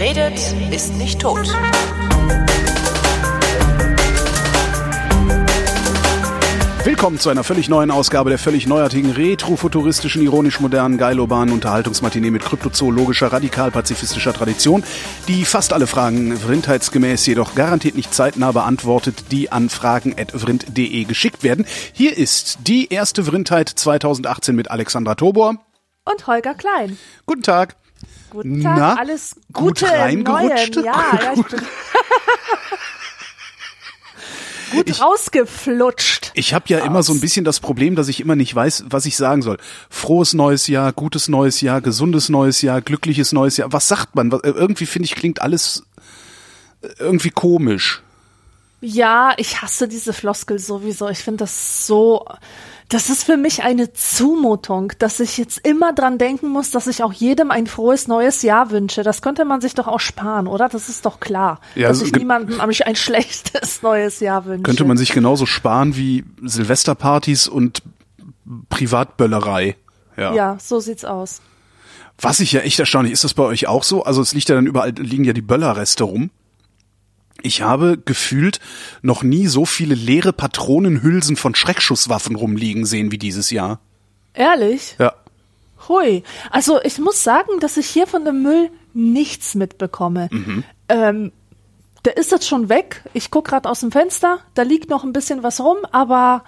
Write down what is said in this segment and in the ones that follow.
Wer redet, ist nicht tot. Willkommen zu einer völlig neuen Ausgabe der völlig neuartigen, retrofuturistischen, ironisch-modernen, geil-urbanen Unterhaltungsmatinee mit kryptozoologischer, radikal-pazifistischer Tradition, die fast alle Fragen vrindheitsgemäß jedoch garantiert nicht zeitnah beantwortet, die an fragen.vrind.de geschickt werden. Hier ist die erste Vrindheit 2018 mit Alexandra Tobor. Und Holger Klein. Guten Tag. Guten Tag, Na, alles gut Gute im reingerutscht? Neuen. Ja, bin gut Ich- rausgeflutscht. Ich habe ja immer so ein bisschen das Problem, dass ich immer nicht weiß, was ich sagen soll. Frohes neues Jahr, gutes neues Jahr, gesundes neues Jahr, glückliches neues Jahr. Was sagt man? Äh, Irgendwie finde ich klingt alles äh, irgendwie komisch. Ja, ich hasse diese Floskel sowieso. Ich finde das so, das ist für mich eine Zumutung, dass ich jetzt immer dran denken muss, dass ich auch jedem ein frohes neues Jahr wünsche. Das könnte man sich doch auch sparen, oder? Das ist doch klar, Ja, dass ich niemandem ein schlechtes neues Jahr wünsche. Könnte man sich genauso sparen wie Silvesterpartys und Privatböllerei. Ja. Ja, so sieht's aus. Was ich ja echt erstaunlich, ist das bei euch auch so? Also es liegt ja dann überall, liegen ja die Böllerreste rum. Ich habe gefühlt noch nie so viele leere Patronenhülsen von Schreckschusswaffen rumliegen sehen wie dieses Jahr. Ehrlich? Ja. Hui. Also ich muss sagen, dass ich hier von dem Müll nichts mitbekomme. Ähm, der ist jetzt schon weg. Ich guck gerade aus dem Fenster. Da liegt noch ein bisschen was rum, aber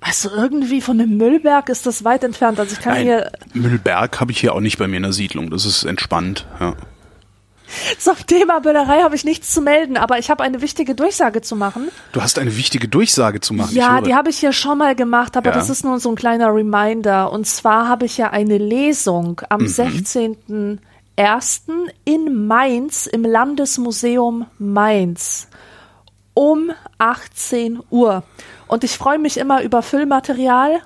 also irgendwie von dem Müllberg ist das weit entfernt. Also ich kann Nein, hier Müllberg habe ich hier auch nicht bei mir in der Siedlung. Das ist entspannt. Ja. zum Thema Böllerei habe ich nichts zu melden, aber ich habe eine wichtige Durchsage zu machen. Du hast eine wichtige Durchsage zu machen. Ja, die habe ich hier schon mal gemacht, aber Ja. das ist nur so ein kleiner Reminder. Und zwar habe ich ja eine Lesung am Mhm. 16.01. in Mainz im Landesmuseum Mainz um 18 Uhr. Und ich freue mich immer über Füllmaterial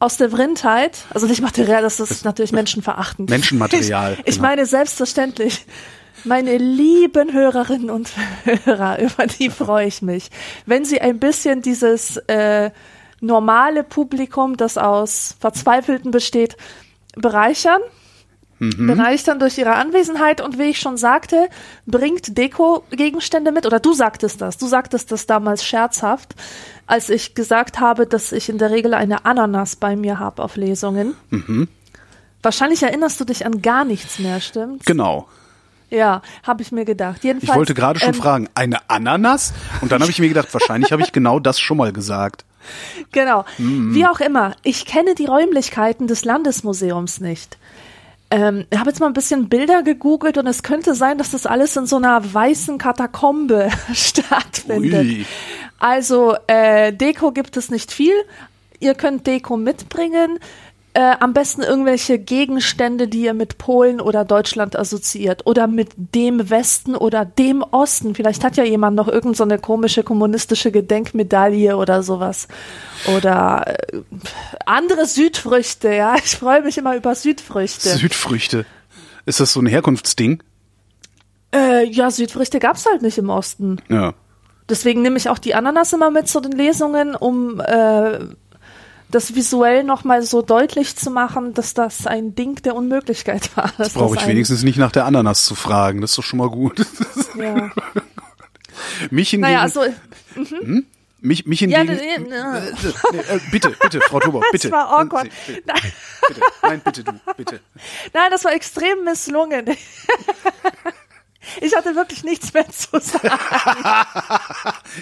aus der Vrindheit. Also nicht Material, das ist natürlich menschenverachtend. Menschenmaterial, Ich, ich genau. meine selbstverständlich. Meine lieben Hörerinnen und Hörer, über die freue ich mich. Wenn Sie ein bisschen dieses äh, normale Publikum, das aus Verzweifelten besteht, bereichern, Mhm. bereichern durch ihre Anwesenheit und wie ich schon sagte, bringt Deko-Gegenstände mit. Oder du sagtest das. Du sagtest das damals scherzhaft, als ich gesagt habe, dass ich in der Regel eine Ananas bei mir habe auf Lesungen. Mhm. Wahrscheinlich erinnerst du dich an gar nichts mehr, stimmt? Genau. Ja, habe ich mir gedacht. Jedenfalls, Ich wollte gerade schon ähm, fragen, eine Ananas? Und dann habe ich mir gedacht, wahrscheinlich habe ich genau das schon mal gesagt. Genau. Mhm. Wie auch immer, ich kenne die Räumlichkeiten des Landesmuseums nicht. Ähm, ich habe jetzt mal ein bisschen Bilder gegoogelt und es könnte sein, dass das alles in so einer weißen Katakombe stattfindet. Ui. Also äh, Deko gibt es nicht viel. Ihr könnt Deko mitbringen. Äh, am besten irgendwelche Gegenstände, die ihr mit Polen oder Deutschland assoziiert oder mit dem Westen oder dem Osten. Vielleicht hat ja jemand noch irgend so eine komische kommunistische Gedenkmedaille oder sowas. Oder äh, andere Südfrüchte, ja. Ich freue mich immer über Südfrüchte. Südfrüchte. Ist das so ein Herkunftsding? äh, ja, Südfrüchte gab's halt nicht im Osten. Ja. Deswegen nehme ich auch die Ananas immer mit zu den Lesungen, um äh, das visuell nochmal so deutlich zu machen, dass das ein Ding der Unmöglichkeit war. Dass Brauche das ich wenigstens nicht nach der Ananas zu fragen. Das ist doch schon mal gut. Ja. mich hingegen, Naja, also mich, mich ja, hingegen, nee, nee. Nee, äh, bitte, bitte, Frau Tuber, bitte. war awkward. Bitte, bitte. Nein, bitte du, bitte. Nein, das war extrem misslungen. Ich hatte wirklich nichts mehr zu sagen.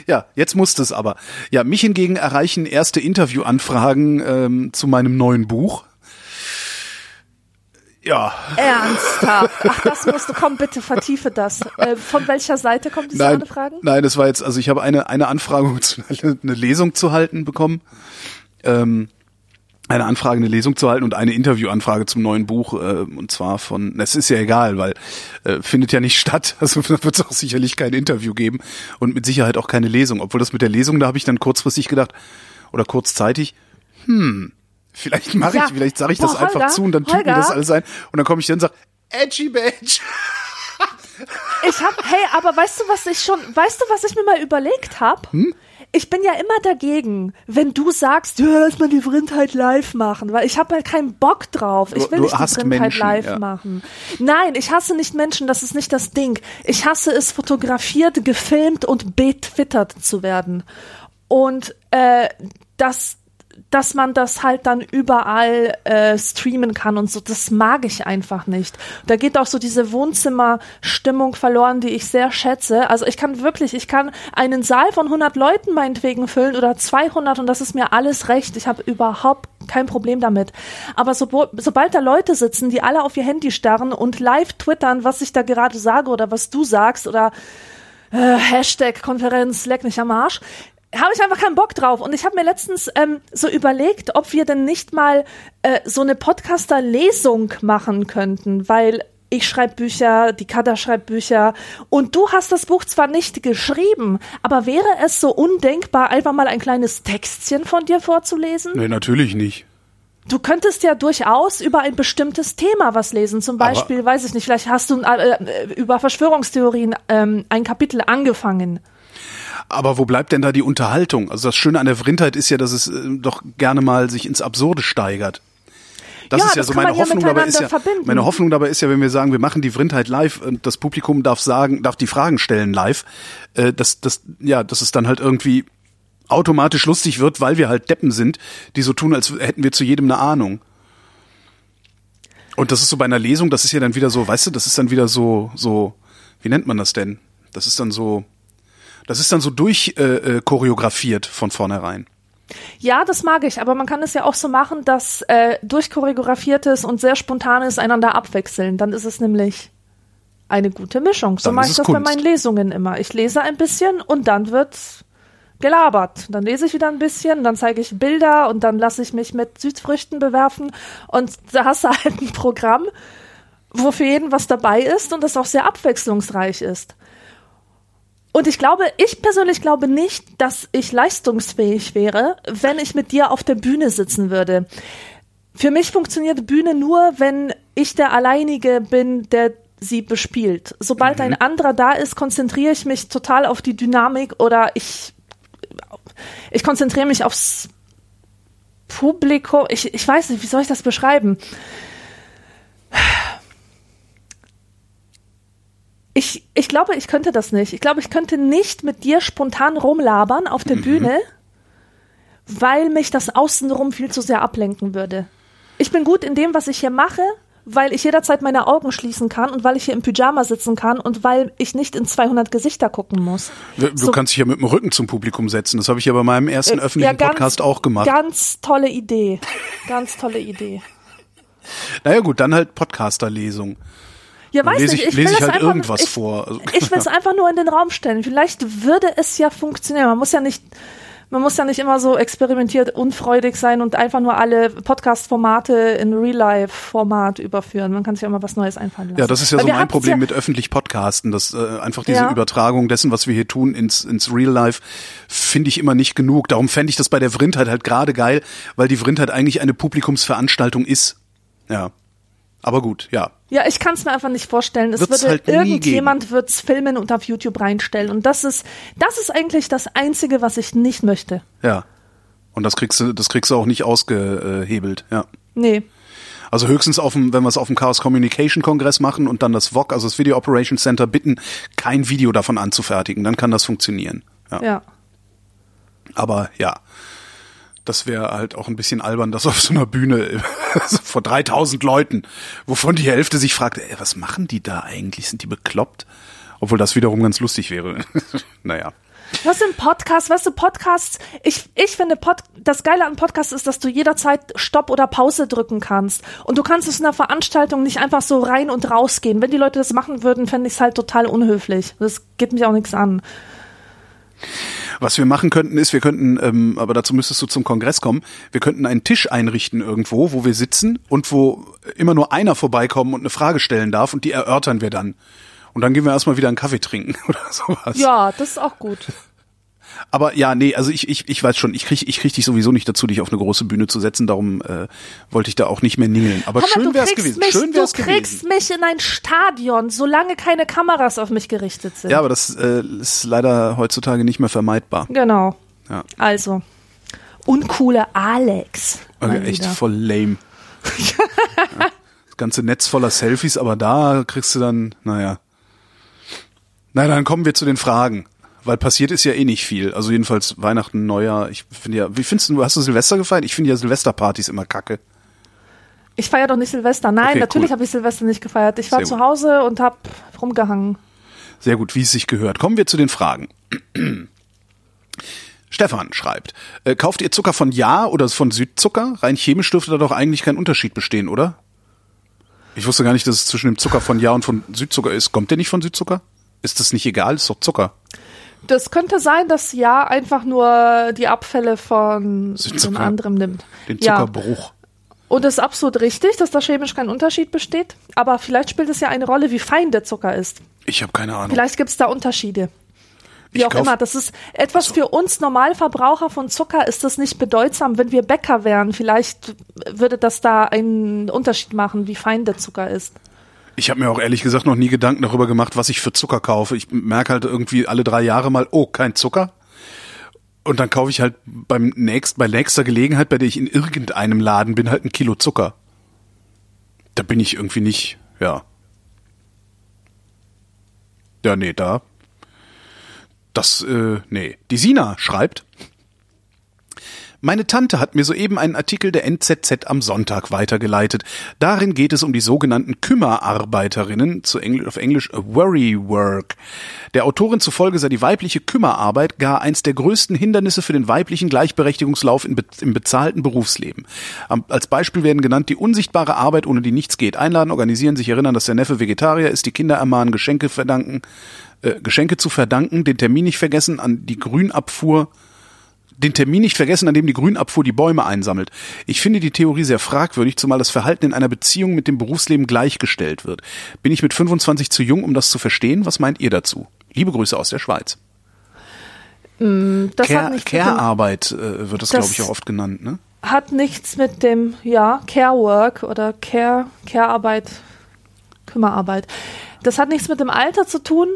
Ja, jetzt musste es aber. Ja, mich hingegen erreichen erste Interviewanfragen ähm, zu meinem neuen Buch. Ja, Ernsthaft. Ach, das musst du, komm bitte, vertiefe das. Äh, von welcher Seite kommt diese nein, Anfragen? nein, das war jetzt, also ich habe eine eine Anfrage, zu- eine Lesung zu halten bekommen. Ähm, eine Anfrage, eine Lesung zu halten und eine Interviewanfrage zum neuen Buch, äh, und zwar von, es ist ja egal, weil äh, findet ja nicht statt, also da wird es auch sicherlich kein Interview geben und mit Sicherheit auch keine Lesung, obwohl das mit der Lesung, da habe ich dann kurzfristig gedacht, oder kurzzeitig, hm, vielleicht mache Ja. ich, vielleicht sage ich das Boah, einfach Holger, zu und dann tut mir das alles ein und dann komme ich dann und sage, Edgy Badge. Ich hab, hey, aber weißt du, was ich schon, weißt du, was ich mir mal überlegt habe? Hm? Ich bin ja immer dagegen, wenn du sagst, ja, lass mal die Vrindheit live machen, weil ich habe halt keinen Bock drauf. Ich Du- will du nicht die Vrindheit Menschen, live ja. machen. Nein, ich hasse nicht Menschen, das ist nicht das Ding. Ich hasse es, fotografiert, gefilmt und betwittert zu werden. Und äh, das dass man das halt dann überall äh, streamen kann und so, das mag ich einfach nicht. Da geht auch so diese Wohnzimmerstimmung verloren, die ich sehr schätze. Also ich kann wirklich, ich kann einen Saal von 100 Leuten meinetwegen füllen oder 200 und das ist mir alles recht. Ich habe überhaupt kein Problem damit. Aber so, sobald da Leute sitzen, die alle auf ihr Handy starren und live twittern, was ich da gerade sage oder was du sagst oder äh, Hashtag Konferenz, leck mich am Arsch, habe ich einfach keinen Bock drauf. Und ich habe mir letztens ähm, so überlegt, ob wir denn nicht mal äh, so eine Podcaster-Lesung machen könnten, weil ich schreibe Bücher, die Kada schreibt Bücher und du hast das Buch zwar nicht geschrieben, aber wäre es so undenkbar, einfach mal ein kleines Textchen von dir vorzulesen? Nee, natürlich nicht. Du könntest ja durchaus über ein bestimmtes Thema was lesen. Zum Aber- Beispiel, weiß ich nicht, vielleicht hast du äh, äh, über Verschwörungstheorien ähm, ein Kapitel angefangen. Aber wo bleibt denn da die Unterhaltung? Also das Schöne an der Vrindheit ist ja, dass es äh, doch gerne mal sich ins Absurde steigert. Das Ja, ist ja das so meine ja Hoffnung dabei ist ja verbinden. meine Hoffnung dabei ist ja, wenn wir sagen, wir machen die Vrindheit live und das Publikum darf sagen, darf die Fragen stellen live, äh, dass das ja, dass es dann halt irgendwie automatisch lustig wird, weil wir halt Deppen sind, die so tun, als hätten wir zu jedem eine Ahnung. Und das ist so bei einer Lesung, das ist ja dann wieder so, weißt du, das ist dann wieder so so wie nennt man das denn? Das ist dann so das ist dann so durch äh, äh, choreografiert von vornherein. Ja, das mag ich, aber man kann es ja auch so machen, dass äh, durchchoreografiertes und sehr spontanes einander abwechseln. Dann ist es nämlich eine gute Mischung. So Dann mache ich das bei Kunst. meinen Lesungen immer. Ich lese ein bisschen und dann wird gelabert. Dann lese ich wieder ein bisschen, dann zeige ich Bilder und dann lasse ich mich mit Südfrüchten bewerfen. Und da hast du halt ein Programm, wo für jeden was dabei ist und das auch sehr abwechslungsreich ist. Und ich glaube, ich persönlich glaube nicht, dass ich leistungsfähig wäre, wenn ich mit dir auf der Bühne sitzen würde. Für mich funktioniert Bühne nur, wenn ich der Alleinige bin, der sie bespielt. Sobald ein anderer da ist, konzentriere ich mich total auf die Dynamik oder ich, ich konzentriere mich aufs Publikum. Ich, ich weiß nicht, wie soll ich das beschreiben? Ich, ich glaube, ich könnte das nicht. Ich glaube, ich könnte nicht mit dir spontan rumlabern auf der Bühne, weil mich das Außenrum viel zu sehr ablenken würde. Ich bin gut in dem, was ich hier mache, weil ich jederzeit meine Augen schließen kann und weil ich hier im Pyjama sitzen kann und weil ich nicht in 200 Gesichter gucken muss. Du So- kannst dich ja mit dem Rücken zum Publikum setzen. Das habe ich ja bei meinem ersten Äh, öffentlichen ja, ganz- Podcast auch gemacht. Ganz tolle Idee. Ganz tolle Idee. Naja gut, dann halt Podcaster-Lesung. Ja, weiß lese nicht. ich- Ich lese ich halt einfach, irgendwas ich, vor. Also- ich will es einfach nur in den Raum stellen. Vielleicht würde es ja funktionieren. Man muss ja nicht, man muss ja nicht immer so experimentiert unfreudig sein und einfach nur alle Podcast-Formate in Real-Life-Format überführen. Man kann sich ja immer was Neues einfallen lassen. Ja, das ist ja Weil so mein Problem ja, mit öffentlich Podcasten, dass äh, einfach diese Ja. Übertragung dessen, was wir hier tun, ins, ins Real Life, finde ich immer nicht genug. Darum fände ich das bei der Vrindheit halt gerade geil, weil die Vrindheit eigentlich eine Publikumsveranstaltung ist. Ja. Aber gut, ja. Ja, ich kann es mir einfach nicht vorstellen. Es Wird's würde halt irgendjemand wird's filmen und auf YouTube reinstellen. Und das ist, das ist eigentlich das Einzige, was ich nicht möchte. Ja. Und das kriegst du, das kriegst du auch nicht ausgehebelt, ja. Nee. Also höchstens auf dem, wenn wir es auf dem Chaos Communication Kongress machen und dann das VOC, also das Video Operations Center, bitten, kein Video davon anzufertigen, dann kann das funktionieren. Ja. Ja. Aber ja, das wäre halt auch ein bisschen albern, das auf so einer Bühne vor 3000 Leuten, wovon die Hälfte sich fragt, ey, was machen die da eigentlich? Sind die bekloppt? Obwohl das wiederum ganz lustig wäre. naja. Was sind Podcasts? Weißt du, Podcasts, ich, ich finde, Pod, das Geile an Podcasts ist, dass du jederzeit Stopp oder Pause drücken kannst. Und du kannst aus einer Veranstaltung nicht einfach so rein und raus gehen. Wenn die Leute das machen würden, fände ich es halt total unhöflich. Das geht mich auch nichts an. Was wir machen könnten, ist, wir könnten, ähm, aber dazu müsstest du zum Kongress kommen, wir könnten einen Tisch einrichten irgendwo, wo wir sitzen und wo immer nur einer vorbeikommen und eine Frage stellen darf und die erörtern wir dann. Und dann gehen wir erstmal wieder einen Kaffee trinken oder sowas. Ja, das ist auch gut. Aber ja, nee, also ich, ich, ich weiß schon, ich krieg, ich krieg dich sowieso nicht dazu, dich auf eine große Bühne zu setzen, darum äh, wollte ich da auch nicht mehr ningeln. Aber Hammer, schön wär's gewesen. Mich, schön wär's du kriegst gewesen. mich in ein Stadion, solange keine Kameras auf mich gerichtet sind. Ja, aber das äh, ist leider heutzutage nicht mehr vermeidbar. Genau. Ja. Also, uncoole Alex. Okay, echt wieder. voll lame. ja. Das ganze Netz voller Selfies, aber da kriegst du dann, naja. Na, dann kommen wir zu den Fragen. Weil passiert ist ja eh nicht viel. Also jedenfalls Weihnachten, Neujahr. Ich finde ja, wie findest du, hast du Silvester gefeiert? Ich finde ja Silvesterpartys immer kacke. Ich feiere doch nicht Silvester. Nein, Okay, natürlich cool. habe ich Silvester nicht gefeiert. Ich war Sehr zu gut. Hause und habe rumgehangen. Sehr gut, wie es sich gehört. Kommen wir zu den Fragen. Stefan schreibt, äh, kauft ihr Zucker von Ja oder von Südzucker? Rein chemisch dürfte da doch eigentlich kein Unterschied bestehen, oder? Ich wusste gar nicht, dass es zwischen dem Zucker von Ja und von Südzucker ist. Kommt der nicht von Südzucker? Ist das nicht egal? Ist doch Zucker. Das könnte sein, dass ja einfach nur die Abfälle von dem anderen nimmt. Den ja. Zuckerbruch. Und es ist absolut richtig, dass da chemisch kein Unterschied besteht. Aber vielleicht spielt es ja eine Rolle, wie fein der Zucker ist. Ich habe keine Ahnung. Vielleicht gibt es da Unterschiede. Wie Ich auch immer, das ist etwas für uns Normalverbraucher von Zucker ist das nicht bedeutsam. Wenn wir Bäcker wären, vielleicht würde das da einen Unterschied machen, wie fein der Zucker ist. Ich habe mir auch ehrlich gesagt noch nie Gedanken darüber gemacht, was ich für Zucker kaufe. Ich merke halt irgendwie alle drei Jahre mal, oh, kein Zucker. Und dann kaufe ich halt beim nächst, bei nächster Gelegenheit, bei der ich in irgendeinem Laden bin, halt ein Kilo Zucker. Da bin ich irgendwie nicht, ja. Ja, nee, da. Das, äh, nee. Die Sina schreibt, meine Tante hat mir soeben einen Artikel der NZZ am Sonntag weitergeleitet. Darin geht es um die sogenannten Kümmerarbeiterinnen, zu Engl auf Englisch Worry Work. Der Autorin zufolge sei die weibliche Kümmerarbeit gar eins der größten Hindernisse für den weiblichen Gleichberechtigungslauf in be im bezahlten Berufsleben. Am, als Beispiel werden genannt die unsichtbare Arbeit, ohne die nichts geht. Einladen, organisieren, sich erinnern, dass der Neffe Vegetarier ist, die Kinder ermahnen, Geschenke verdanken, äh, Geschenke zu verdanken, den Termin nicht vergessen, an die Grünabfuhr den Termin nicht vergessen, an dem die Grünabfuhr die Bäume einsammelt. Ich finde die Theorie sehr fragwürdig, zumal das Verhalten in einer Beziehung mit dem Berufsleben gleichgestellt wird. Bin ich mit 25 zu jung, um das zu verstehen? Was meint ihr dazu? Liebe Grüße aus der Schweiz. Das Care- hat, nichts mit dem, Care-Arbeit äh, wird das, Das- glaube ich, auch oft genannt. Ne? hat nichts mit dem, ja, Care Work oder Care, Care-Arbeit, Kümmerarbeit. Das hat nichts mit dem Alter zu tun,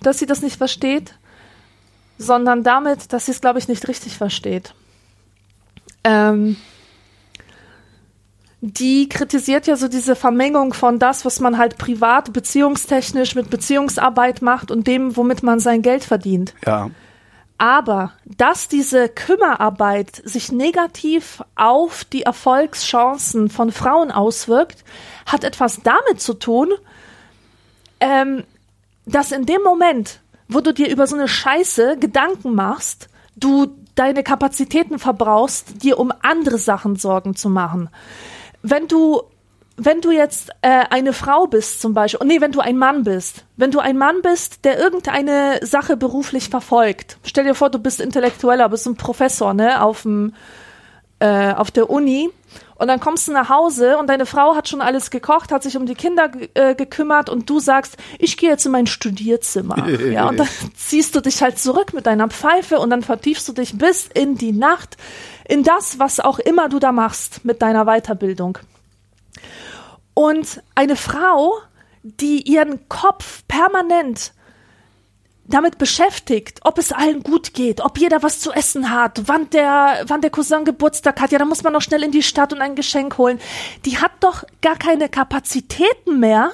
dass sie das nicht versteht, sondern damit, dass sie es, glaube ich, nicht richtig versteht. Ähm, die kritisiert ja so diese Vermengung von das, was man halt privat, beziehungstechnisch mit Beziehungsarbeit macht und dem, womit man sein Geld verdient. Ja. Aber dass diese Kümmerarbeit sich negativ auf die Erfolgschancen von Frauen auswirkt, hat etwas damit zu tun, ähm, dass in dem Moment, wo du dir über so eine Scheiße Gedanken machst, du deine Kapazitäten verbrauchst, dir um andere Sachen Sorgen zu machen. Wenn du wenn du jetzt äh, eine Frau bist zum Beispiel, nee, wenn du ein Mann bist, wenn du ein Mann bist, der irgendeine Sache beruflich verfolgt, stell dir vor, du bist Intellektueller, bist ein Professor, ne, auf dem, äh, auf der Uni, und dann kommst du nach Hause und deine Frau hat schon alles gekocht, hat sich um die Kinder äh, gekümmert und du sagst, ich gehe jetzt in mein Studierzimmer. ja, und dann ziehst du dich halt zurück mit deiner Pfeife und dann vertiefst du dich bis in die Nacht in das, was auch immer du da machst mit deiner Weiterbildung. Und eine Frau, die ihren Kopf permanent damit beschäftigt, ob es allen gut geht, ob jeder was zu essen hat, wann der, wann der Cousin Geburtstag hat, ja, da muss man noch schnell in die Stadt und ein Geschenk holen. Die hat doch gar keine Kapazitäten mehr,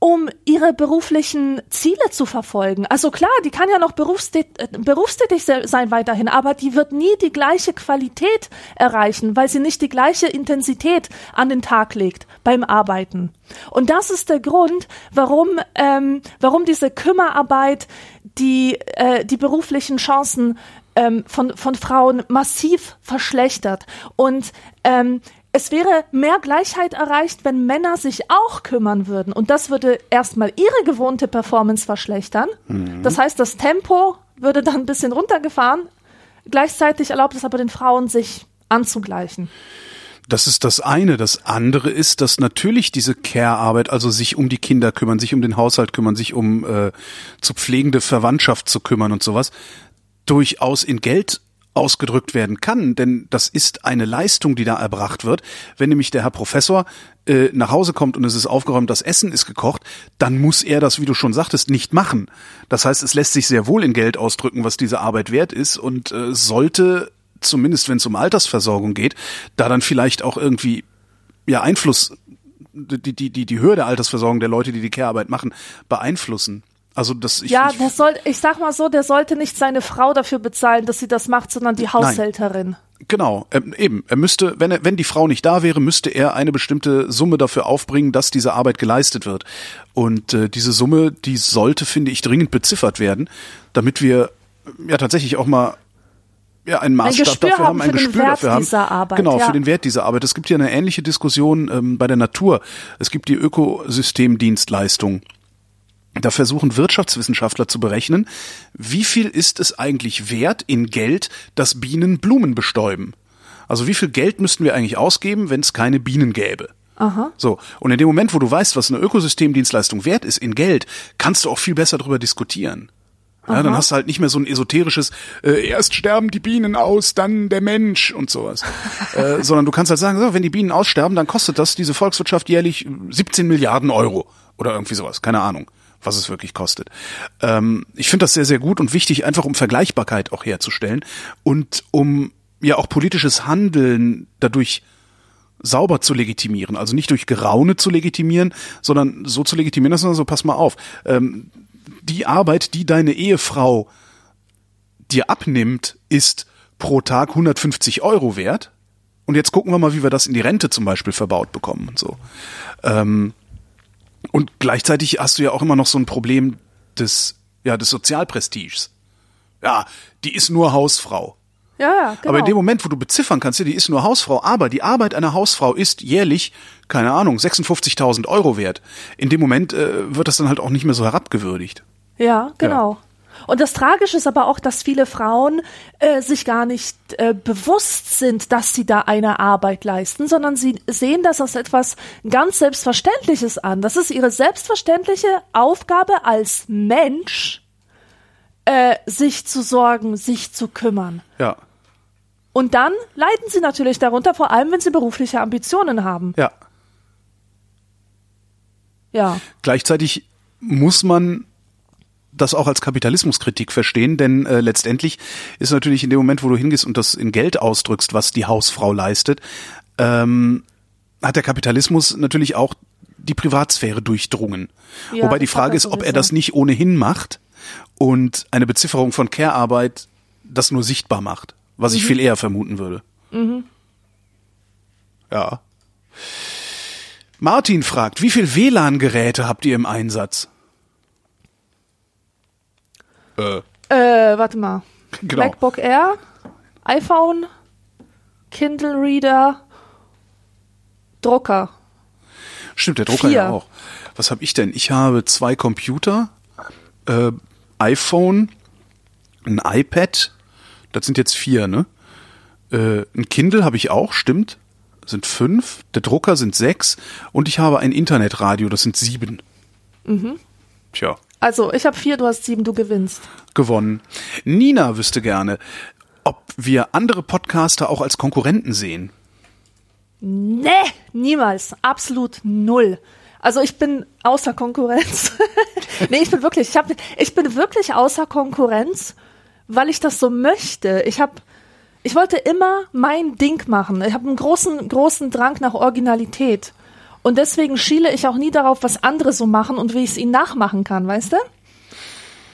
um ihre beruflichen Ziele zu verfolgen. Also klar, die kann ja noch äh, berufstätig se- sein weiterhin, aber die wird nie die gleiche Qualität erreichen, weil sie nicht die gleiche Intensität an den Tag legt beim Arbeiten. Und das ist der Grund, warum, ähm, warum diese Kümmerarbeit die, äh, die beruflichen Chancen ähm, von, von Frauen massiv verschlechtert. Und ähm, es wäre mehr Gleichheit erreicht, wenn Männer sich auch kümmern würden. Und das würde erstmal ihre gewohnte Performance verschlechtern. Das heißt, das Tempo würde dann ein bisschen runtergefahren. Gleichzeitig erlaubt es aber den Frauen, sich anzugleichen. Das ist das eine. Das andere ist, dass natürlich diese Care-Arbeit, also sich um die Kinder kümmern, sich um den Haushalt kümmern, sich um äh, zu pflegende Verwandtschaft zu kümmern und sowas, durchaus in Geld ausgedrückt werden kann, denn das ist eine Leistung, die da erbracht wird. Wenn nämlich der Herr Professor äh, nach Hause kommt und es ist aufgeräumt, das Essen ist gekocht, dann muss er das, wie du schon sagtest, nicht machen. Das heißt, es lässt sich sehr wohl in Geld ausdrücken, was diese Arbeit wert ist und äh, sollte, zumindest wenn es um Altersversorgung geht, da dann vielleicht auch irgendwie ja Einfluss die, die, die, die Höhe der Altersversorgung der Leute, die die Care-Arbeit machen, beeinflussen. Also das ich, ja, ich, der soll, ich sag mal so, der sollte nicht seine Frau dafür bezahlen, dass sie das macht, sondern die Haushälterin. Genau, ähm, eben. Er müsste, wenn er, wenn die Frau nicht da wäre, müsste er eine bestimmte Summe dafür aufbringen, dass diese Arbeit geleistet wird. Und äh, diese Summe, die sollte, finde ich, dringend beziffert werden, damit wir ja tatsächlich auch mal ja, einen Maßstab Gespür dafür haben ein für den Gespür Wert dafür haben. dieser Arbeit, genau, ja. für den Wert dieser Arbeit. Es gibt ja eine ähnliche Diskussion ähm, bei der Natur. Es gibt die Ökosystemdienstleistung. Da versuchen Wirtschaftswissenschaftler zu berechnen, wie viel ist es eigentlich wert in Geld, dass Bienen Blumen bestäuben. Also wie viel Geld müssten wir eigentlich ausgeben, wenn es keine Bienen gäbe? Aha. So, und in dem Moment, wo du weißt, was eine Ökosystemdienstleistung wert ist in Geld, kannst du auch viel besser darüber diskutieren. Ja, dann hast du halt nicht mehr so ein esoterisches, äh, erst sterben die Bienen aus, dann der Mensch und sowas. äh, sondern du kannst halt sagen, so, wenn die Bienen aussterben, dann kostet das diese Volkswirtschaft jährlich 17 Milliarden Euro oder irgendwie sowas, keine Ahnung was es wirklich kostet. Ähm, ich finde das sehr, sehr gut und wichtig, einfach um Vergleichbarkeit auch herzustellen und um ja auch politisches Handeln dadurch sauber zu legitimieren. Also nicht durch Geraune zu legitimieren, sondern so zu legitimieren, dass man so, pass mal auf, ähm, die Arbeit, die deine Ehefrau dir abnimmt, ist pro Tag 150 Euro wert. Und jetzt gucken wir mal, wie wir das in die Rente zum Beispiel verbaut bekommen und so. Ähm, und gleichzeitig hast du ja auch immer noch so ein Problem des, ja, des Sozialprestiges. Ja, die ist nur Hausfrau. Ja, ja, genau. Aber in dem Moment, wo du beziffern kannst, ja, die ist nur Hausfrau, aber die Arbeit einer Hausfrau ist jährlich, keine Ahnung, 56.000 Euro wert. In dem Moment äh, wird das dann halt auch nicht mehr so herabgewürdigt. Ja, genau. Und das Tragische ist aber auch, dass viele Frauen äh, sich gar nicht äh, bewusst sind, dass sie da eine Arbeit leisten, sondern sie sehen das als etwas ganz Selbstverständliches an. Das ist ihre selbstverständliche Aufgabe als Mensch, äh, sich zu sorgen, sich zu kümmern. Ja, Und dann leiden sie natürlich darunter, vor allem wenn sie berufliche Ambitionen haben. ja. Ja. Gleichzeitig muss man das auch als Kapitalismuskritik verstehen, denn äh, letztendlich ist natürlich in dem Moment, wo du hingehst und das in Geld ausdrückst, was die Hausfrau leistet, ähm, hat der Kapitalismus natürlich auch die Privatsphäre durchdrungen. Ja, Wobei die Frage ist, ob er das nicht ohnehin macht und eine Bezifferung von Care-Arbeit das nur sichtbar macht, was Mhm. ich viel eher vermuten würde. Ja. Martin fragt, wie viel WLAN-Geräte habt ihr im Einsatz? Äh, Äh, warte mal. genau. MacBook Air, iPhone, Kindle Reader, Drucker. Stimmt, der Drucker Vier. ja auch. Was habe ich denn? Ich habe zwei Computer, äh, iPhone, ein iPad, das sind jetzt vier, ne? Äh, ein Kindle habe ich auch, stimmt. Sind fünf. Der Drucker sind sechs. Und ich habe ein Internetradio, das sind sieben. Mhm. Tja, Also, ich habe vier, du hast sieben, du gewinnst. gewonnen. Nina wüsste gerne, ob wir andere Podcaster auch als Konkurrenten sehen. Nee, niemals. Absolut null. Also ich bin außer Konkurrenz. nee, ich bin wirklich, ich, hab, ich bin wirklich außer Konkurrenz, weil ich das so möchte. Ich habe, ich wollte immer mein Ding machen. Ich habe einen großen, großen Drang nach Originalität. Und deswegen schiele ich auch nie darauf, was andere so machen und wie ich es ihnen nachmachen kann, weißt du?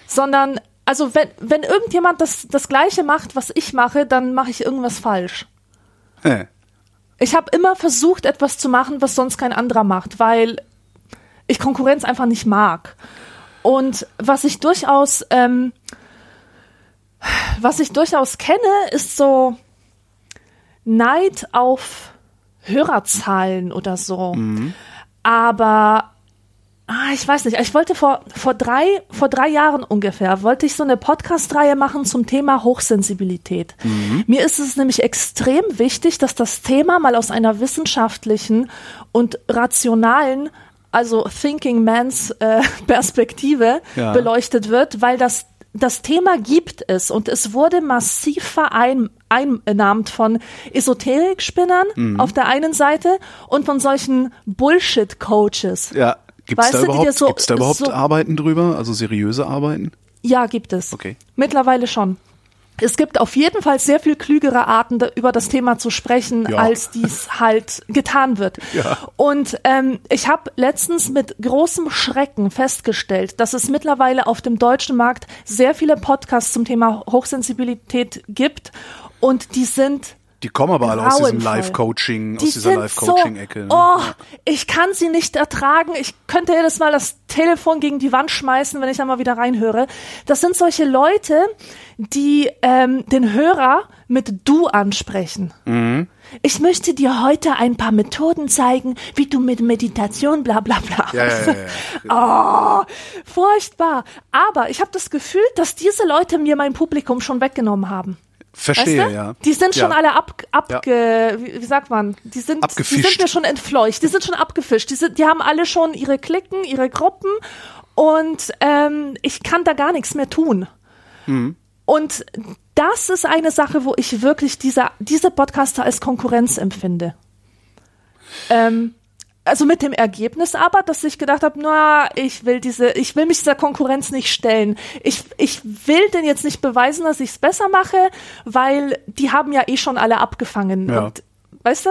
Sondern, also wenn, wenn irgendjemand das, das Gleiche macht, was ich mache, dann mache ich irgendwas falsch. Hä. Ich habe immer versucht, etwas zu machen, was sonst kein anderer macht, weil ich Konkurrenz einfach nicht mag. Und was ich durchaus, ähm, was ich durchaus kenne, ist so Neid auf Hörerzahlen oder so. Aber ah, ich weiß nicht. Ich wollte vor vor drei vor drei Jahren ungefähr wollte ich so eine Podcast-Reihe machen zum Thema Hochsensibilität. Mir ist es nämlich extrem wichtig, dass das Thema mal aus einer wissenschaftlichen und rationalen also Thinking Mans äh, Perspektive Ja. beleuchtet wird, weil das das Thema gibt es und es wurde massiv vereinnahmt von Esoterikspinnern Mhm. auf der einen Seite und von solchen Bullshit-Coaches. Ja. Gibt's Weißt da überhaupt, so- gibt's da überhaupt so- Arbeiten drüber? Also seriöse Arbeiten? Ja, gibt es. Okay. Mittlerweile schon. Es gibt auf jeden Fall sehr viel klügere Arten, da, über das Thema zu sprechen, Ja. als dies halt getan wird. Ja. Und ähm, ich habe letztens mit großem Schrecken festgestellt, dass es mittlerweile auf dem deutschen Markt sehr viele Podcasts zum Thema Hochsensibilität gibt und die sind Die kommen aber alle aus diesem. Live-Coaching, aus die dieser sind Live-Coaching-Ecke. So, ne? oh, ich kann sie nicht ertragen. Ich könnte jedes Mal das Telefon gegen die Wand schmeißen, wenn ich da mal wieder reinhöre. Das sind solche Leute, die ähm, den Hörer mit du ansprechen. Mhm. Ich möchte dir heute ein paar Methoden zeigen, wie du mit Meditation bla bla bla. Ja, ja, ja. Oh, furchtbar. Aber ich habe das Gefühl, dass diese Leute mir mein Publikum schon weggenommen haben. Verstehe, Weißt du? ja. Die sind schon Ja. alle ab, abge, wie, wie sagt man? Die sind, die Abgefischt. sind mir schon entfleucht. Die sind schon abgefischt. Die sind, die haben alle schon ihre Klicken, ihre Gruppen und ähm, ich kann da gar nichts mehr tun. Mhm. Und das ist eine Sache, wo ich wirklich diese, diese Podcaster als Konkurrenz empfinde. Ähm, also mit dem Ergebnis aber, dass ich gedacht habe, na, ich will diese, ich will mich dieser Konkurrenz nicht stellen. Ich, ich will denn jetzt nicht beweisen, dass ich es besser mache, weil die haben ja eh schon alle abgefangen. Ja. Und weißt du?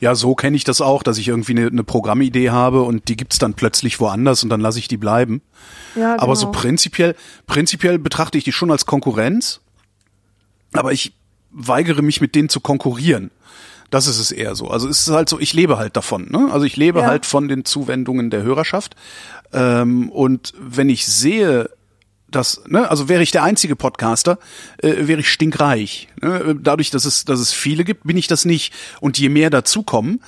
Ja, so kenne ich das auch, dass ich irgendwie eine, eine Programmidee habe und die gibt's dann plötzlich woanders und dann lasse ich die bleiben. Ja, Aber so genau. prinzipiell, prinzipiell betrachte ich die schon als Konkurrenz, aber ich weigere mich mit denen zu konkurrieren. Das ist es eher so. Also es ist halt so, ich lebe halt davon. Ne? Also ich lebe Ja. halt von den Zuwendungen der Hörerschaft. Ähm, und wenn ich sehe, dass, ne, also wäre ich der einzige Podcaster, äh, wäre ich stinkreich. Ne? Dadurch, dass es, dass es viele gibt, bin ich das nicht. Und je mehr dazukommen,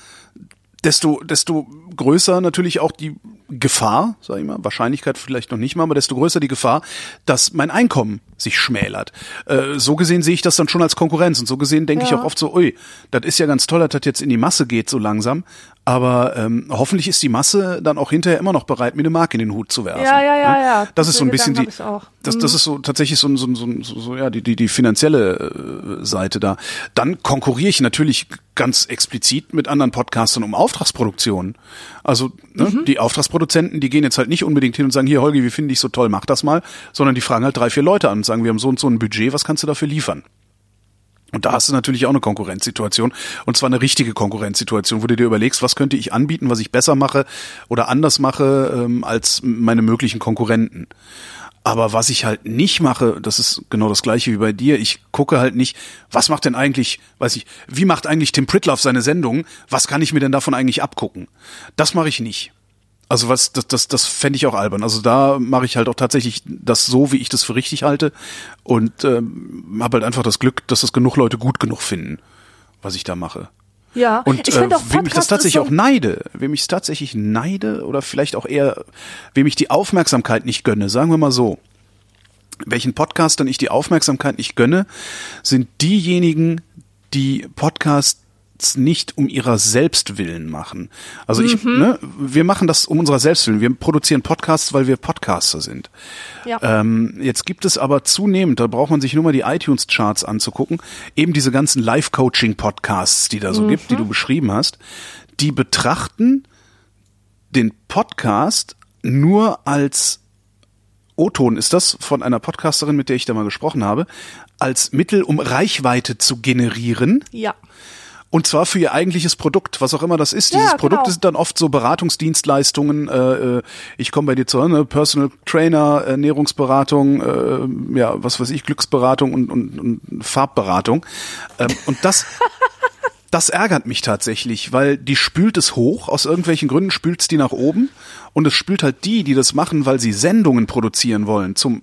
desto, desto größer natürlich auch die Gefahr, sag ich mal, Wahrscheinlichkeit vielleicht noch nicht mal, aber desto größer die Gefahr, dass mein Einkommen sich schmälert. Äh, so gesehen sehe ich das dann schon als Konkurrenz und so gesehen denke ich Ja. auch oft so, ui, das ist ja ganz toll, dass das jetzt in die Masse geht so langsam, aber ähm, hoffentlich ist die Masse dann auch hinterher immer noch bereit, mir eine Marke in den Hut zu werfen. Ja, ja, ja, ne? ja. Das ist so ein bisschen die, das, das ist so tatsächlich so, so, so, so ja die, die, die finanzielle äh, Seite da. Dann konkurriere ich natürlich ganz explizit mit anderen Podcastern um Auftragsproduktionen. Also ne, Mhm. die Auftragsproduzenten, die gehen jetzt halt nicht unbedingt hin und sagen, hier Holgi, wie finde ich so toll, mach das mal, sondern die fragen halt drei, vier Leute an und sagen, wir haben so und so ein Budget, was kannst du dafür liefern? Und da hast du natürlich auch eine Konkurrenzsituation. Und zwar eine richtige Konkurrenzsituation, wo du dir überlegst, was könnte ich anbieten, was ich besser mache oder anders mache ähm, als meine möglichen Konkurrenten. Aber was ich halt nicht mache, das ist genau das gleiche wie bei dir. Ich gucke halt nicht, was macht denn eigentlich, weiß ich, wie macht eigentlich Tim Pritloff seine Sendung? Was kann ich mir denn davon eigentlich abgucken? Das mache ich nicht. Also was, das, das, das fände ich auch albern. Also da mache ich halt auch tatsächlich das so, wie ich das für richtig halte und ähm, habe halt einfach das Glück, dass das genug Leute gut genug finden, was ich da mache. Ja, Und ich äh, finde auch wem ich das tatsächlich ist auch so, neide, wem ich es tatsächlich neide oder vielleicht auch eher, wem ich die Aufmerksamkeit nicht gönne, sagen wir mal so. Welchen Podcastern ich die Aufmerksamkeit nicht gönne, sind diejenigen, die Podcasts nicht um ihrer Selbstwillen machen. Also ich, Mhm. ne, wir machen das um unserer Selbstwillen. Wir produzieren Podcasts, weil wir Podcaster sind. Ja. Ähm, jetzt gibt es aber zunehmend, da braucht man sich nur mal die iTunes-Charts anzugucken, eben diese ganzen Live-Coaching-Podcasts, die da so gibt, die du beschrieben hast, die betrachten den Podcast nur als O-Ton ist das von einer Podcasterin, mit der ich da mal gesprochen habe, als Mittel, um Reichweite zu generieren. ja. Und zwar für ihr eigentliches Produkt, was auch immer das ist. Ja, Dieses Produkt genau. sind dann oft so Beratungsdienstleistungen. Äh, äh, ich komme bei dir zu, ne? Personal Trainer, Ernährungsberatung, äh, ja, was weiß ich, Glücksberatung und, und, und Farbberatung. Ähm, und das, das ärgert mich tatsächlich, weil die spült es hoch, aus irgendwelchen Gründen spült es die nach oben. Und es spült halt die, die das machen, weil sie Sendungen produzieren wollen, zum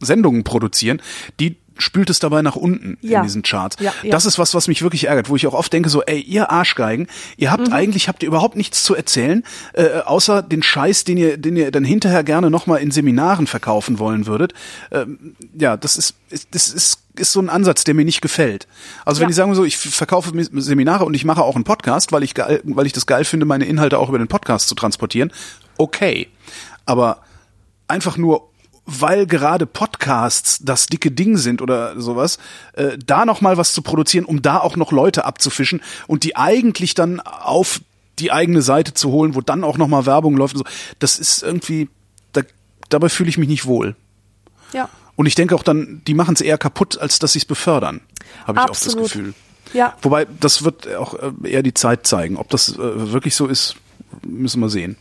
Sendungen produzieren, die spült es dabei nach unten Ja. in diesen Charts. Ja, ja. Das ist was, was mich wirklich ärgert, wo ich auch oft denke so, ey, ihr Arschgeigen, ihr habt Mhm. eigentlich, habt ihr überhaupt nichts zu erzählen, äh, außer den Scheiß, den ihr, den ihr dann hinterher gerne nochmal in Seminaren verkaufen wollen würdet. Ähm, ja, das ist, ist, das ist, ist so ein Ansatz, der mir nicht gefällt. Also wenn Ja. die sagen so, ich verkaufe Mi- Seminare und ich mache auch einen Podcast, weil ich geil, weil ich das geil finde, meine Inhalte auch über den Podcast zu transportieren, okay. Aber einfach nur weil gerade Podcasts das dicke Ding sind oder sowas, äh, da noch mal was zu produzieren, um da auch noch Leute abzufischen und die eigentlich dann auf die eigene Seite zu holen, wo dann auch noch mal Werbung läuft. Und so. Das ist irgendwie, da, dabei fühle ich mich nicht wohl. Ja. Und ich denke auch dann, die machen es eher kaputt, als dass sie es befördern, habe ich auch das. Gefühl. Ja. Wobei, das wird auch äh, eher die Zeit zeigen. Ob das äh, wirklich so ist, müssen wir sehen.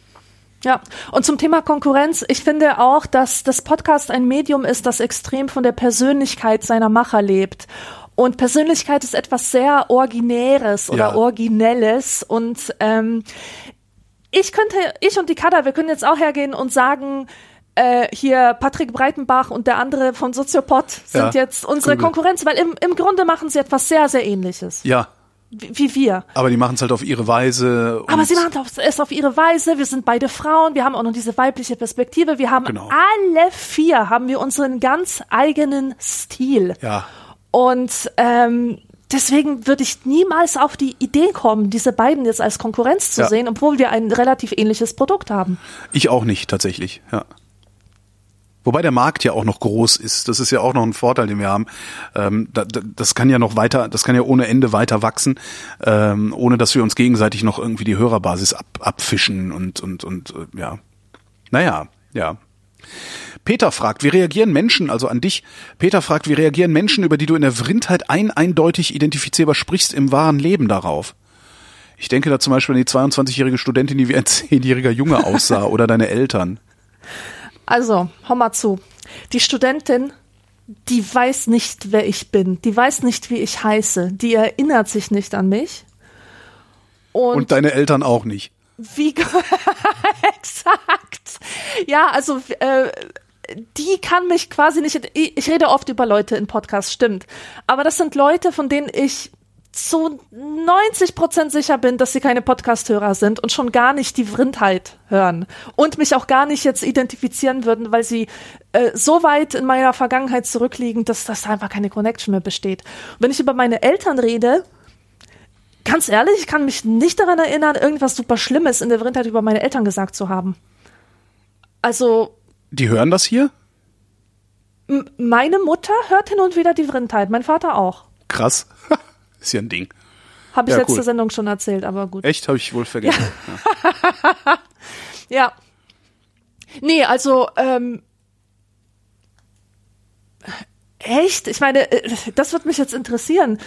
Ja, und zum Thema Konkurrenz, ich finde auch, dass das Podcast ein Medium ist, das extrem von der Persönlichkeit seiner Macher lebt. Und Persönlichkeit ist etwas sehr Originäres oder Ja. Originelles. Und ähm, ich könnte, ich und die Kada, wir können jetzt auch hergehen und sagen, äh, hier Patrick Breitenbach und der andere von Soziopod sind Ja, jetzt unsere. Konkurrenz, weil im, im Grunde machen sie etwas sehr, sehr ähnliches, Ja, wie, wir. aber die machen es halt auf ihre Weise. Aber sie machen es auf ihre Weise. Wir sind beide Frauen. Wir haben auch noch diese weibliche Perspektive. Wir haben Genau. alle vier haben wir unseren ganz eigenen Stil. Ja, Und ähm, deswegen würde ich niemals auf die Idee kommen, diese beiden jetzt als Konkurrenz zu Ja. sehen, obwohl wir ein relativ ähnliches Produkt haben. ich auch nicht tatsächlich. Ja. Wobei der Markt ja auch noch groß ist. Das ist ja auch noch ein Vorteil, den wir haben. Ähm, da, da, das kann ja noch weiter, das kann ja ohne Ende weiter wachsen, ähm, ohne dass wir uns gegenseitig noch irgendwie die Hörerbasis ab, abfischen und und und äh, ja. Naja, ja. Peter fragt, wie reagieren Menschen, also an dich, Peter fragt, wie reagieren Menschen, über die du in der Vrindheit ein eindeutig identifizierbar sprichst, im wahren Leben darauf? Ich denke da zum Beispiel an die 22-jährige Studentin, die wie ein 10-jähriger Junge aussah, oder deine Eltern. Also, hör mal zu. Die Studentin, die weiß nicht, wer ich bin. Die weiß nicht, wie ich heiße. Die erinnert sich nicht an mich. Und deine Eltern auch nicht. Wie exakt. Ja, also äh, die kann mich quasi nicht. Ich, ich rede oft über Leute in Podcasts, stimmt. Aber das sind Leute, von denen ich zu 90 Prozent sicher bin, dass sie keine Podcast-Hörer sind und schon gar nicht die Vrindheit hören und mich auch gar nicht jetzt identifizieren würden, weil sie äh, so weit in meiner Vergangenheit zurückliegen, dass das einfach keine Connection mehr besteht. Und wenn ich über meine Eltern rede, Ganz ehrlich, ich kann mich nicht daran erinnern, irgendwas super Schlimmes in der Vrindheit über meine Eltern gesagt zu haben. Also, Die hören das hier? meine Mutter hört hin und wieder die Vrindheit, mein Vater auch. Krass. Ist ja ein Ding. Habe ich Ja, letzte cool. Sendung schon erzählt, aber gut. Echt? Habe ich wohl vergessen. Ja. Nee, also, ähm, echt? Ich meine, äh, das wird mich jetzt interessieren.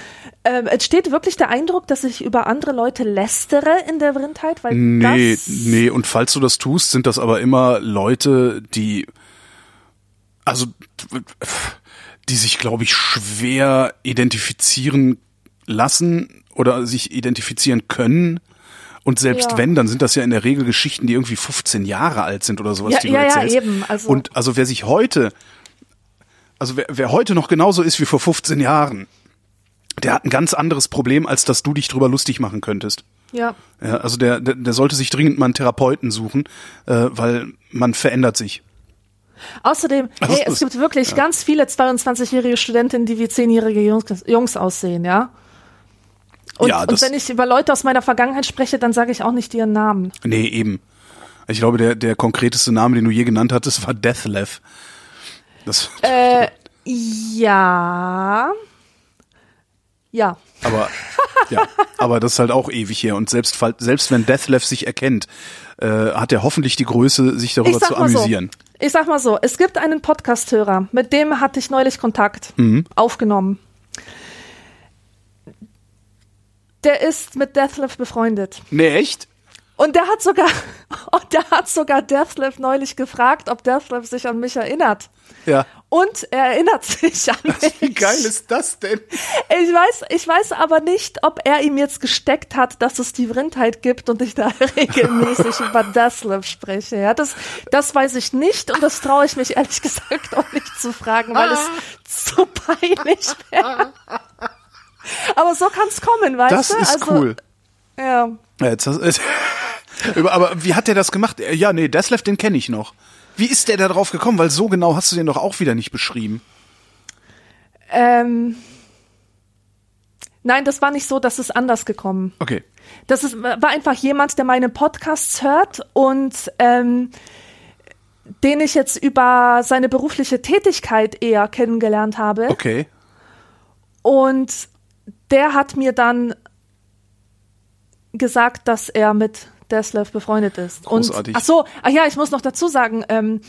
Ähm, entsteht wirklich der Eindruck, dass ich über andere Leute lästere in der Vrindheit? Weil Nee, nee, und falls du das tust, sind das aber immer Leute, die, also, die sich, glaube ich, schwer identifizieren lassen oder sich identifizieren können. Und selbst Ja. wenn, dann sind das ja in der Regel Geschichten, die irgendwie 15 Jahre alt sind oder sowas, Ja, die du ja, ja, erzählst. eben, also- Und also wer sich heute, also wer, wer heute noch genauso ist wie vor 15 Jahren, der hat ein ganz anderes Problem, als dass du dich drüber lustig machen könntest. Ja. Ja, also der, der, der sollte sich dringend mal einen Therapeuten suchen, äh, weil man verändert sich. Außerdem, hey, es gibt wirklich ganz viele 22-jährige Studentinnen, die wie 10-jährige Jungs, Jungs aussehen, ja? Und, Ja, und wenn ich über Leute aus meiner Vergangenheit spreche, dann sage ich auch nicht ihren Namen. Nee, eben. Ich glaube, der, der konkreteste Name, den du je genannt hattest, war Deathlev. Das, Äh, ja. Ja. aber, ja, aber das ist halt auch ewig her. Und selbst, selbst wenn Deathlev sich erkennt, äh, hat er hoffentlich die Größe, sich darüber zu mal so. amüsieren. Ich sag mal so, es gibt einen Podcast-Hörer, mit dem hatte ich neulich Kontakt aufgenommen. Der ist mit Deathlift befreundet. Nee, echt? Und der hat sogar, und der hat sogar Deathlift neulich gefragt, ob Deathlift sich an mich erinnert. Ja. Und er erinnert sich an mich. Wie geil ist das denn? Ich weiß, ich weiß aber nicht, ob er ihm jetzt gesteckt hat, dass es die Vrindheit gibt und ich da regelmäßig über Deathlift spreche. Ja, das, das weiß ich nicht und das traue ich mich ehrlich gesagt auch nicht zu fragen, weil es zu peinlich wäre. Aber so kann es kommen, weißt Das du? ist also, cool. Ja. Jetzt hast, aber, wie hat der das gemacht? Ja, nee, Deathlev, den kenne ich noch. Wie ist der da drauf gekommen? Weil so genau hast du den doch auch wieder nicht beschrieben. Ähm, nein, das war nicht so, das ist anders gekommen. Okay. Das ist, war einfach jemand, der meine Podcasts hört und ähm, den ich jetzt über seine berufliche Tätigkeit eher kennengelernt habe. Okay. Und der hat mir dann gesagt, dass er mit Deslav befreundet ist. Großartig. Und ach so, ach ja, ich muss noch dazu sagen, ähm,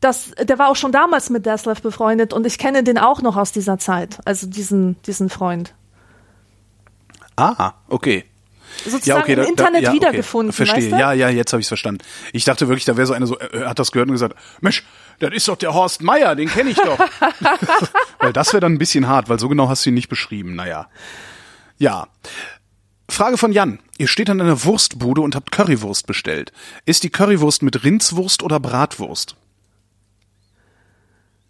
dass der war auch schon damals mit Deslav befreundet und ich kenne den auch noch aus dieser Zeit, also diesen diesen Freund. Ah, okay. Sozusagen Ja, okay, im da, Internet da, ja, wiedergefunden, Okay. Verstehe. weißt du? Ja, ja, jetzt habe ich es verstanden. Ich dachte wirklich, da wäre so eine so, äh, hat das gehört und gesagt, Mensch, das ist doch der Horst Meier, den kenne ich doch. weil das wäre dann ein bisschen hart, weil so genau hast du ihn nicht beschrieben. Naja. Ja. Frage von Jan. Ihr steht an einer Wurstbude und habt Currywurst bestellt. Ist die Currywurst mit Rindswurst oder Bratwurst?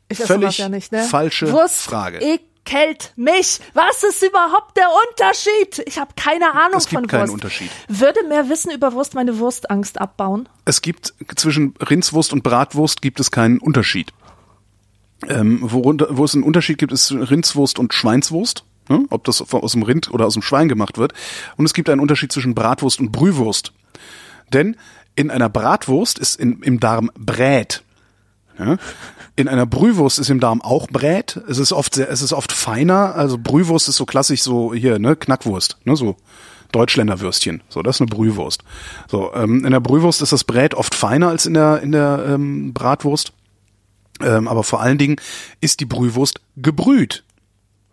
Ich Völlig ja nicht, ne? falsche Wurst Frage. Ekelt mich. Was ist überhaupt der Unterschied? Ich habe keine Ahnung Es gibt von keinen Wurst. Unterschied. Würde mehr Wissen über Wurst meine Wurstangst abbauen? Es gibt zwischen Rindswurst und Bratwurst gibt es keinen Unterschied. Ähm, worunter, wo es einen Unterschied gibt, ist Rindswurst und Schweinswurst. Ne? Ob das aus dem Rind oder aus dem Schwein gemacht wird. Und es gibt einen Unterschied zwischen Bratwurst und Brühwurst. Denn in einer Bratwurst ist in, im Darm Brät. Ja? In einer Brühwurst ist im Darm auch Brät. Es ist oft sehr, es ist oft feiner. Also Brühwurst ist so klassisch so hier, ne, Knackwurst, ne, so Deutschländerwürstchen. So, das ist eine Brühwurst. So, ähm, in der Brühwurst ist das Brät oft feiner als in der in der ähm, Bratwurst. Ähm, aber vor allen Dingen ist die Brühwurst gebrüht,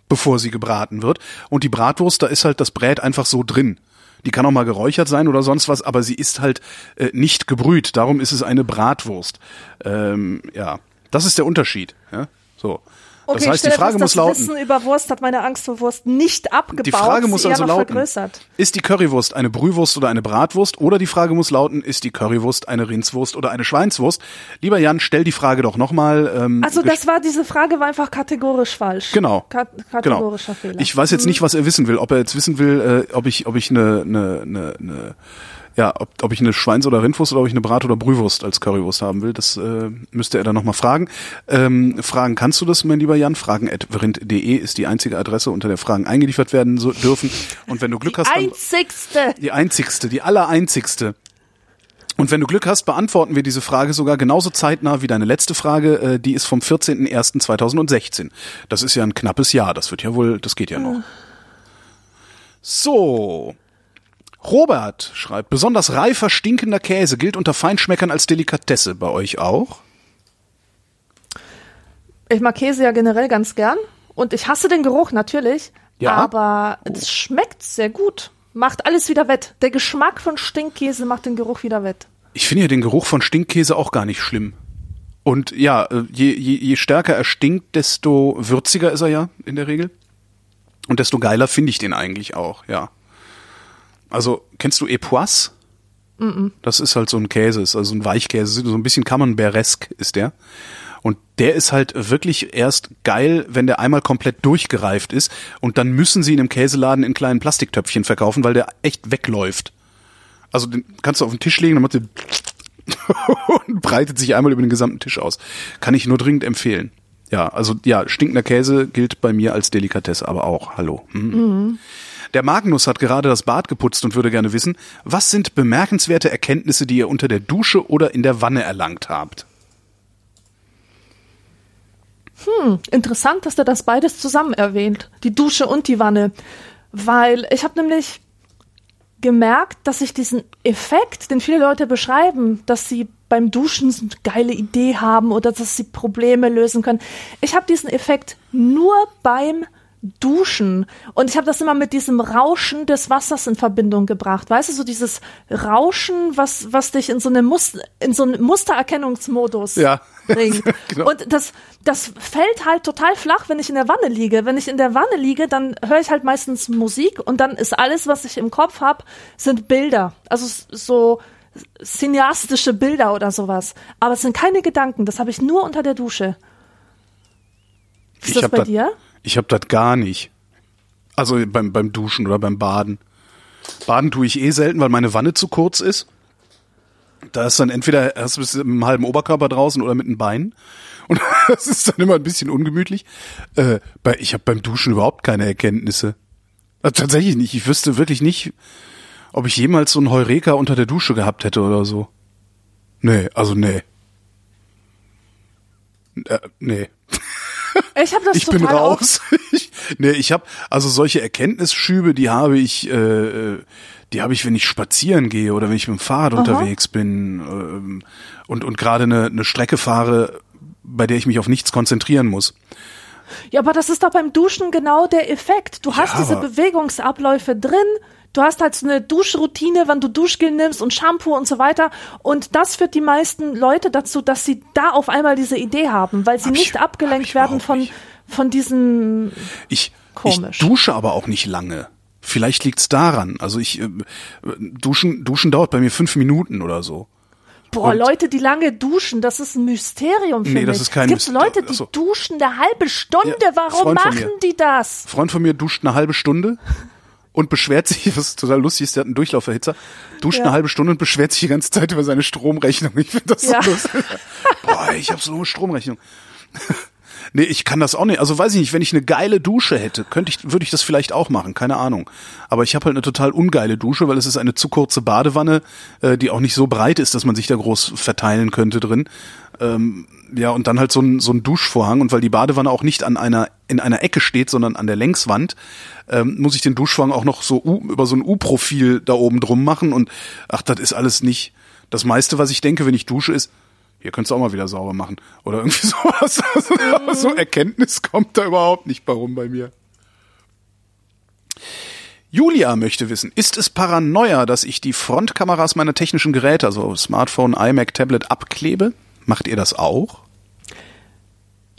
bevor sie gebraten wird. Und die Bratwurst, da ist halt das Brät einfach so drin. Die kann auch mal geräuchert sein oder sonst was, aber sie ist halt äh, nicht gebrüht. Darum ist es eine Bratwurst. Ähm, ja, das ist der Unterschied. Ja? So. Okay, das heißt, die Frage muss das lauten. Wissen über Wurst hat meine Angst vor Wurst nicht abgebaut. Die Frage muss also lauten, vergrößert. ist die Currywurst eine Brühwurst oder eine Bratwurst? Oder die Frage muss lauten, ist die Currywurst eine Rindswurst oder eine Schweinswurst? Lieber Jan, stell die Frage doch nochmal. Ähm, Also das war diese Frage war einfach kategorisch falsch. Genau. Ka kategorischer genau. Fehler. Ich weiß jetzt nicht, was er wissen will. Ob er jetzt wissen will, äh, ob ich, ob ich eine, eine, eine, eine ja, ob, ob ich eine Schweins- oder Rindwurst oder ob ich eine Brat- oder Brühwurst als Currywurst haben will, das äh, müsste er dann nochmal fragen. Ähm, fragen kannst du das, mein lieber Jan? Fragen.vrind.de ist die einzige Adresse, unter der Fragen eingeliefert werden so, dürfen. Und wenn du Glück Die hast, dann, einzigste. die einzigste, die allereinzigste. Und wenn du Glück hast, beantworten wir diese Frage sogar genauso zeitnah wie deine letzte Frage. Äh, die ist vom 14.01.2016. Das ist ja ein knappes Jahr. Das wird ja wohl, das geht ja noch. So. Robert schreibt, besonders reifer, stinkender Käse gilt unter Feinschmeckern als Delikatesse. Bei euch auch? Ich mag Käse ja generell ganz gern und ich hasse den Geruch natürlich, Ja? aber es schmeckt sehr gut. Macht alles wieder wett. Der Geschmack von Stinkkäse macht den Geruch wieder wett. Ich finde ja den Geruch von Stinkkäse auch gar nicht schlimm. Und ja, äh, je, je, je stärker er stinkt, desto würziger ist er ja in der Regel. Und desto geiler finde ich den eigentlich auch, ja. Also, kennst du Epoisse? Das ist halt so ein Käse, ist also ein Weichkäse, so ein bisschen Camembert-esk ist der. Und der ist halt wirklich erst geil, wenn der einmal komplett durchgereift ist. Und dann müssen sie ihn im Käseladen in kleinen Plastiktöpfchen verkaufen, weil der echt wegläuft. Also den kannst du auf den Tisch legen, dann macht der und breitet sich einmal über den gesamten Tisch aus. Kann ich nur dringend empfehlen. Ja, also ja, stinkender Käse gilt bei mir als Delikatesse, aber auch. Hallo. Mhm. Der Magnus hat gerade das Bad geputzt und würde gerne wissen, was sind bemerkenswerte Erkenntnisse, die ihr unter der Dusche oder in der Wanne erlangt habt? Interessant, dass er das beides zusammen erwähnt, die Dusche und die Wanne, weil ich habe nämlich gemerkt, dass ich diesen Effekt, den viele Leute beschreiben, dass sie beim Duschen eine geile Idee haben oder dass sie Probleme lösen können. Ich habe diesen Effekt nur beim Duschen und ich habe das immer mit diesem Rauschen des Wassers in Verbindung gebracht. Weißt du, so dieses Rauschen, was was dich in so eine Muster in so einen Mustererkennungsmodus Ja. bringt. Genau. Und das das fällt halt total flach, wenn ich in der Wanne liege. Wenn ich in der Wanne liege, dann höre ich halt meistens Musik und dann ist alles, was ich im Kopf habe, sind Bilder. Also so cineastische Bilder oder sowas. Aber es sind keine Gedanken. Das habe ich nur unter der Dusche. Ist das hab bei dat- dir? Ich habe das gar nicht. Also beim, beim Duschen oder beim Baden. Baden tue ich eh selten, weil meine Wanne zu kurz ist. Da ist dann entweder es mit einem halben Oberkörper draußen oder mit den Beinen. Und das ist dann immer ein bisschen ungemütlich. Äh, ich habe beim Duschen überhaupt keine Erkenntnisse. Also tatsächlich nicht. Ich wüsste wirklich nicht, ob ich jemals so einen Heureka unter der Dusche gehabt hätte oder so. Nee, also nee. Äh, nee. Ich habe das ich bin raus. ich, nee, ich habe also solche Erkenntnisschübe, die habe ich, äh, die habe ich, wenn ich spazieren gehe oder wenn ich mit dem Fahrrad unterwegs bin ähm, und und gerade eine, eine Strecke fahre, bei der ich mich auf nichts konzentrieren muss. Ja, aber das ist doch beim Duschen genau der Effekt. Du hast Ja, diese Bewegungsabläufe drin. Du hast halt so eine Duschroutine, wann du Duschgel nimmst und Shampoo und so weiter. Und das führt die meisten Leute dazu, dass sie da auf einmal diese Idee haben, weil sie Hab ich- nicht abgelenkt ich werden überhaupt von, nicht. von diesem, Ich, Komisch. ich dusche aber auch nicht lange. Vielleicht liegt's daran. Also ich äh, duschen duschen dauert bei mir fünf Minuten oder so. boah, Und- Leute, die lange duschen, das ist ein Mysterium für Nee, mich. das ist kein es gibt Myster- Leute, die Achso. duschen eine halbe Stunde. Ja, Warum machen die das? Freund von mir duscht eine halbe Stunde und beschwert sich, was total lustig ist, der hat einen Durchlauferhitzer, duscht Ja. eine halbe Stunde und beschwert sich die ganze Zeit über seine Stromrechnung. Ich finde das so Ja. lustig. Boah, ich habe so eine Stromrechnung. Nee, ich kann das auch nicht. Also weiß ich nicht, wenn ich eine geile Dusche hätte, könnte ich, würde ich das vielleicht auch machen, keine Ahnung. Aber ich habe halt eine total ungeile Dusche, weil es ist eine zu kurze Badewanne, äh, die auch nicht so breit ist, dass man sich da groß verteilen könnte drin. Ähm, ja, und dann halt so ein, so ein Duschvorhang. Und weil die Badewanne auch nicht an einer, in einer Ecke steht, sondern an der Längswand, ähm, muss ich den Duschvorhang auch noch so U, über so ein U-Profil da oben drum machen. Und ach, das ist alles nicht. Das meiste, was ich denke, wenn ich dusche, ist, hier könntest du auch mal wieder sauber machen. Oder irgendwie sowas. So Erkenntnis kommt da überhaupt nicht bei rum bei mir. Julia möchte wissen, ist es Paranoia, dass ich die Frontkameras meiner technischen Geräte, also Smartphone, iMac, Tablet, abklebe? Macht ihr das auch?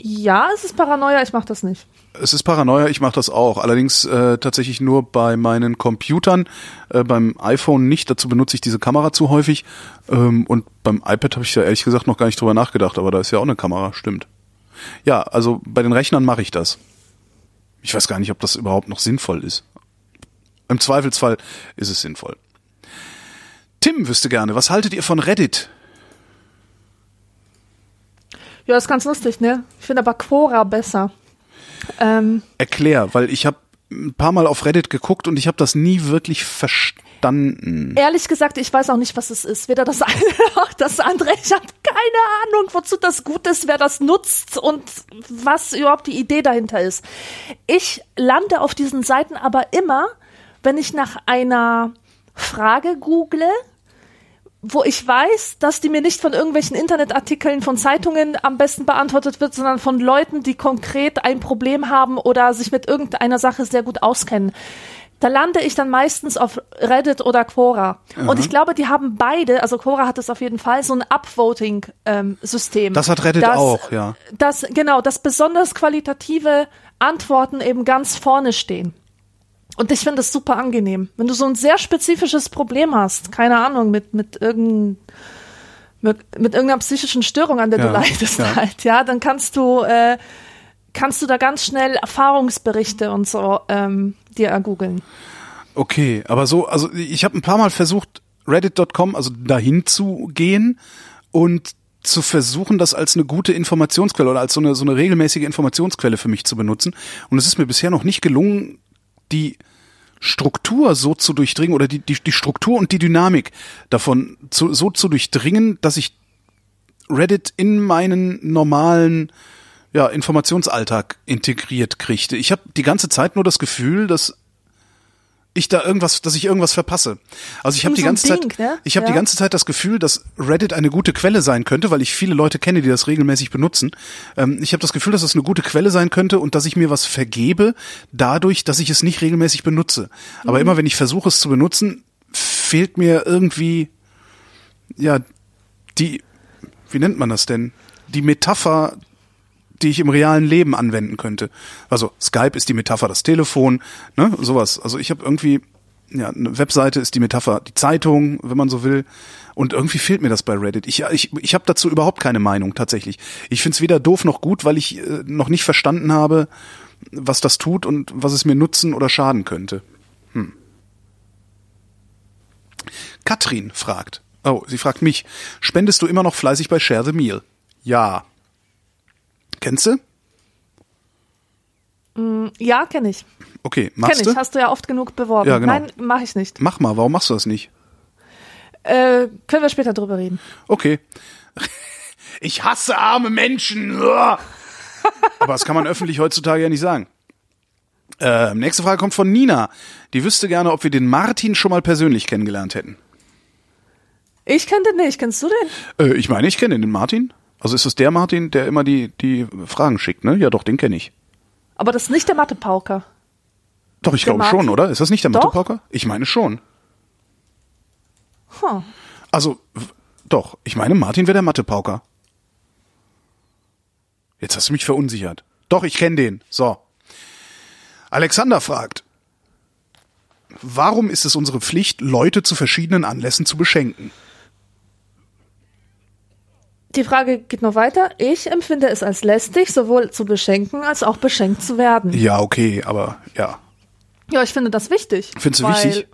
Ja, es ist Paranoia, ich mach das nicht. Es ist Paranoia, ich mache das auch. Allerdings äh, tatsächlich nur bei meinen Computern, äh, beim iPhone nicht. Dazu benutze ich diese Kamera zu häufig. Ähm, und beim iPad habe ich ja ehrlich gesagt noch gar nicht drüber nachgedacht, aber da ist ja auch eine Kamera, stimmt. Ja, also bei den Rechnern mache ich das. Ich weiß gar nicht, ob das überhaupt noch sinnvoll ist. Im Zweifelsfall ist es sinnvoll. Tim wüsste gerne, was haltet ihr von Reddit? Ja, ist ganz lustig, ne? Ich finde aber Quora besser. Ähm, Erklär, weil ich habe ein paar Mal auf Reddit geguckt und ich habe das nie wirklich verstanden. ehrlich gesagt, ich weiß auch nicht, was es ist. Weder das eine noch das andere. Ich habe keine Ahnung, wozu das gut ist, wer das nutzt und was überhaupt die Idee dahinter ist. Ich lande auf diesen Seiten aber immer, wenn ich nach einer Frage google, wo ich weiß, dass die mir nicht von irgendwelchen Internetartikeln von Zeitungen am besten beantwortet wird, sondern von Leuten, die konkret ein Problem haben oder sich mit irgendeiner Sache sehr gut auskennen. Da lande ich dann meistens auf Reddit oder Quora. Und ich glaube, die haben beide, also Quora hat es auf jeden Fall, so ein Upvoting-System. Das hat Reddit das, auch, ja. Das, genau, dass besonders qualitative Antworten eben ganz vorne stehen. Und ich finde das super angenehm. Wenn du so ein sehr spezifisches Problem hast, keine Ahnung, mit, mit irgendein, mit, mit irgendeiner psychischen Störung, an der Ja, du leidest ja. halt, ja, dann kannst du, äh, kannst du da ganz schnell Erfahrungsberichte und so ähm, dir ergoogeln. Okay, aber so, also ich habe ein paar Mal versucht, reddit.com, also dahin zu gehen und zu versuchen, das als eine gute Informationsquelle oder als so eine, so eine regelmäßige Informationsquelle für mich zu benutzen. Und es ist mir bisher noch nicht gelungen, die Struktur so zu durchdringen oder die, die, die Struktur und die Dynamik davon zu, so zu durchdringen, dass ich Reddit in meinen normalen ja, Informationsalltag integriert kriegte. Ich habe die ganze Zeit nur das Gefühl, dass ich da irgendwas, dass ich irgendwas verpasse. Also ich habe die so ganze Ding, Zeit, ne? ich habe Ja. die ganze Zeit das Gefühl, dass Reddit eine gute Quelle sein könnte, weil ich viele Leute kenne, die das regelmäßig benutzen. Ähm, ich habe das Gefühl, dass es eine gute Quelle sein könnte und dass ich mir was vergebe, dadurch, dass ich es nicht regelmäßig benutze. Aber Mhm. immer wenn ich versuche es zu benutzen, fehlt mir irgendwie ja die, wie nennt man das denn? Die Metapher die ich im realen Leben anwenden könnte. Also Skype ist die Metapher das Telefon, ne, sowas. Also ich habe irgendwie ja, eine Webseite ist die Metapher die Zeitung, wenn man so will. Und irgendwie fehlt mir das bei Reddit. Ich, ich, ich habe dazu überhaupt keine Meinung tatsächlich. Ich find's weder doof noch gut, weil ich äh, noch nicht verstanden habe, was das tut und was es mir nutzen oder schaden könnte. Hm. Katrin fragt. Oh, sie fragt mich, spendest du immer noch fleißig bei Share the Meal? Ja. Kennst du? Ja, kenne ich. Okay, machst Kenne ich, du? hast du ja oft genug beworben. Ja, genau. Nein, mache ich nicht. Mach mal, warum machst du das nicht? Äh, können wir später drüber reden. Okay. Ich hasse arme Menschen. Aber das kann man öffentlich heutzutage ja nicht sagen. Äh, nächste Frage kommt von Nina. Die wüsste gerne, ob wir den Martin schon mal persönlich kennengelernt hätten. Ich kenne den nicht. Kennst du den? Äh, ich meine, ich kenne den Martin. Also ist es der Martin, der immer die, die Fragen schickt, ne? Ja, doch, den kenne ich. Aber das ist nicht der Mathepauker. Doch, ich glaube schon, oder? Ist das nicht der. Mathepauker? Ich meine schon. Huh. Also, doch, ich meine, Martin wäre der Mathepauker. Jetzt hast du mich verunsichert. Doch, ich kenne den. So. Alexander fragt, warum ist es unsere Pflicht, Leute zu verschiedenen Anlässen zu beschenken? Die Frage geht noch weiter. Ich empfinde es als lästig, sowohl zu beschenken als auch beschenkt zu werden. Ja, okay, aber ja. Ja, ich finde das wichtig. Findest du wichtig?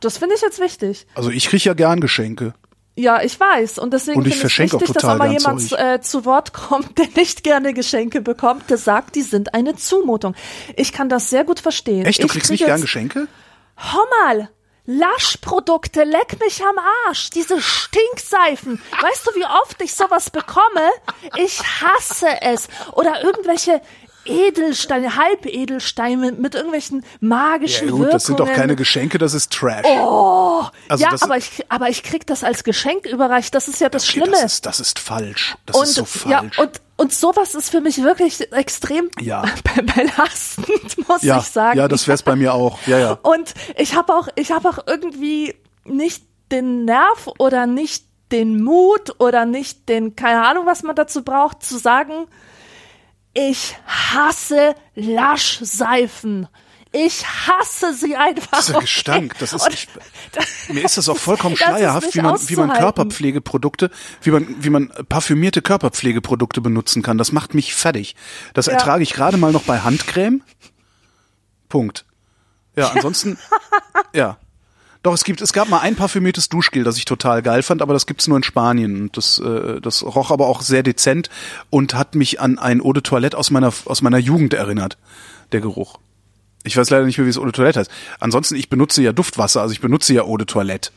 Das finde ich jetzt wichtig. Also ich kriege ja gern Geschenke. Ja, ich weiß. Und deswegen Und ich finde ich auch wichtig, dass gern jemand äh, zu Wort kommt, der nicht gerne Geschenke bekommt, der sagt, die sind eine Zumutung. Ich kann das sehr gut verstehen. Echt, du ich kriegst krieg nicht gern Geschenke? Hör mal, Laschprodukte, leck mich am Arsch. Diese Stinkseifen. Weißt du, wie oft ich sowas bekomme? Ich hasse es. Oder irgendwelche Edelsteine, Halbedelsteine mit irgendwelchen magischen Ja gut, Wirkungen. das sind doch keine Geschenke, das ist Trash. Oh, Also ja, aber ich, aber ich krieg das als Geschenk überreicht. Das ist ja das Okay, Schlimme. Das ist, das ist falsch. Das und, ist so ja, falsch. und, und sowas ist für mich wirklich extrem Ja. be- belastend, muss ja, ich sagen. ja, das wär's bei mir auch. Ja, ja. Und ich habe auch, ich habe auch irgendwie nicht den Nerv oder nicht den Mut oder nicht den, keine Ahnung, was man dazu braucht, zu sagen, ich hasse Laschseifen. Ich hasse sie einfach. Dieser Gestank, das ist nicht, mir ist das auch vollkommen schleierhaft, wie man, wie man. Körperpflegeprodukte, wie man, wie man parfümierte Körperpflegeprodukte benutzen kann. Das macht mich fertig. Das Ja. ertrage ich gerade mal noch bei Handcreme. Punkt. Ja, ansonsten, ja. Doch, es gibt, es gab mal ein parfümiertes Duschgel, das ich total geil fand, aber das gibt's nur in Spanien. Und das, äh, das roch aber auch sehr dezent und hat mich an ein Eau de Toilette aus meiner, aus meiner Jugend erinnert, der Geruch. Ich weiß leider nicht mehr, wie es Eau de Toilette heißt. Ansonsten, ich benutze ja Duftwasser, also ich benutze ja Eau de Toilette.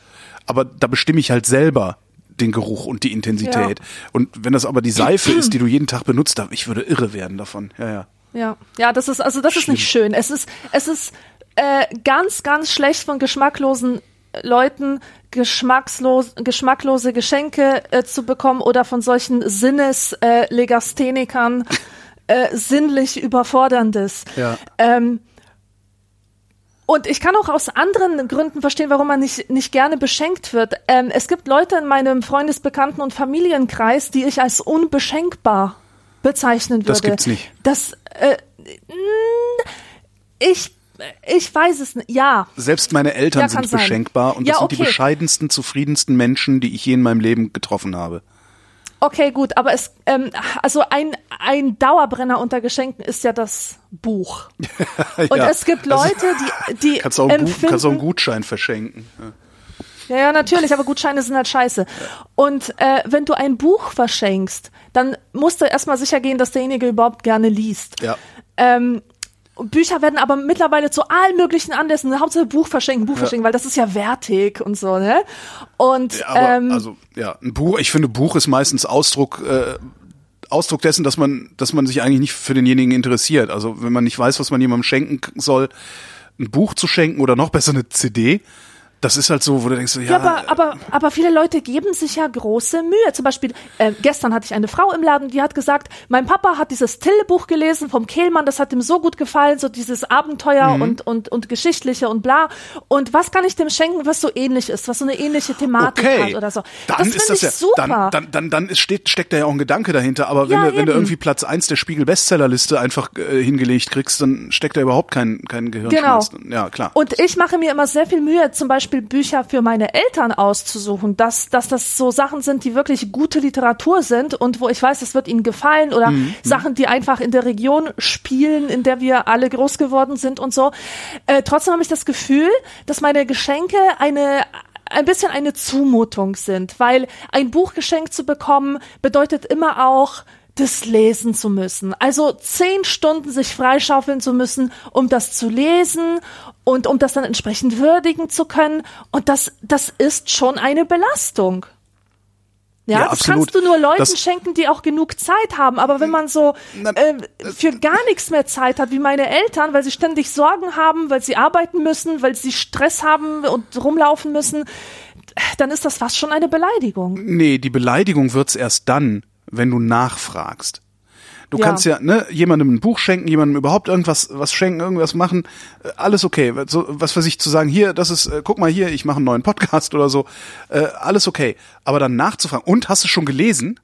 Aber da bestimme ich halt selber den Geruch und die Intensität. Ja. Und wenn das aber die Seife ist, die du jeden Tag benutzt, ich würde irre werden davon. Ja, ja. Ja, ja, das ist also das ist nicht schön. Es ist es ist äh, ganz ganz schlecht von geschmacklosen Leuten geschmackslos, geschmacklose Geschenke äh, zu bekommen oder von solchen Sinneslegasthenikern äh, äh, sinnlich überforderndes. Ja. Ähm, und ich kann auch aus anderen Gründen verstehen, warum man nicht, nicht gerne beschenkt wird. Ähm, es gibt Leute in meinem Freundesbekannten- und Familienkreis, die ich als unbeschenkbar bezeichnen würde. Das gibt's nicht. Das, äh, ich, ich weiß es nicht. Ja. Selbst meine Eltern Ja, sind sein. beschenkbar und das Ja, sind die okay. bescheidensten, zufriedensten Menschen, die ich je in meinem Leben getroffen habe. Okay, gut, aber es, ähm, also ein, ein Dauerbrenner unter Geschenken ist ja das Buch. Und Ja, es gibt also- Leute, die, die Kannst du auch, empfinden, kannst auch einen Gutschein verschenken. Ja. Ja, ja, natürlich, aber Gutscheine sind halt scheiße. Und äh, wenn du ein Buch verschenkst, dann musst du erstmal sicher gehen, dass derjenige überhaupt gerne liest. Ja. Ähm, Bücher werden aber mittlerweile zu allen möglichen Anlässen, Hauptsache Buch verschenken, Buch verschenken, weil das ist ja wertig und so, ne? Und Ja, aber ähm, also ja, ein Buch, ich finde Buch ist meistens Ausdruck äh, Ausdruck dessen, dass man dass man sich eigentlich nicht für denjenigen interessiert. Also, wenn man nicht weiß, was man jemandem schenken soll, ein Buch zu schenken oder noch besser eine CD, das ist halt so, wo du denkst, ja, Ja, aber, aber, aber viele Leute geben sich ja große Mühe. Zum Beispiel, äh, gestern hatte ich eine Frau im Laden, die hat gesagt, mein Papa hat dieses Tille-Buch gelesen vom Kehlmann, das hat ihm so gut gefallen, so dieses Abenteuer Mhm. und, und, und Geschichtliche und bla. Und was kann ich dem schenken, was so ähnlich ist, was so eine ähnliche Thematik okay, hat oder so. dann das ist das ja, super. dann dann dann dann ist, steht, steckt da ja auch ein Gedanke dahinter. Aber wenn Ja, du wenn du irgendwie Platz eins der Spiegel Bestsellerliste einfach äh, hingelegt kriegst, dann steckt da überhaupt kein kein Gehirnschmalz. Genau. Ja klar. Und ich mache mir immer sehr viel Mühe, zum Beispiel Bücher für meine Eltern auszusuchen, dass, dass das so Sachen sind, die wirklich gute Literatur sind und wo ich weiß, es wird ihnen gefallen oder Mhm. Sachen, die einfach in der Region spielen, in der wir alle groß geworden sind und so. Äh, trotzdem habe ich das Gefühl, dass meine Geschenke eine ein bisschen eine Zumutung sind, weil ein Buch geschenkt zu bekommen bedeutet immer auch das lesen zu müssen. Also zehn Stunden sich freischaufeln zu müssen, um das zu lesen und um das dann entsprechend würdigen zu können. Und das, das ist schon eine Belastung. Ja, Ja, das absolut. kannst du nur Leuten Das- schenken, die auch genug Zeit haben. Aber wenn man so Na, äh, für gar nichts mehr Zeit hat, wie meine Eltern, weil sie ständig Sorgen haben, weil sie arbeiten müssen, weil sie Stress haben und rumlaufen müssen, dann ist das fast schon eine Beleidigung. Nee, die Beleidigung wird's erst dann, wenn du nachfragst. Du Ja. kannst ja ne, jemandem ein Buch schenken, jemandem überhaupt irgendwas was schenken, irgendwas machen, äh, alles okay. So, was für sich zu sagen, hier, das ist, äh, guck mal hier, ich mache einen neuen Podcast oder so, äh, alles okay. Aber dann nachzufragen, und hast du schon gelesen?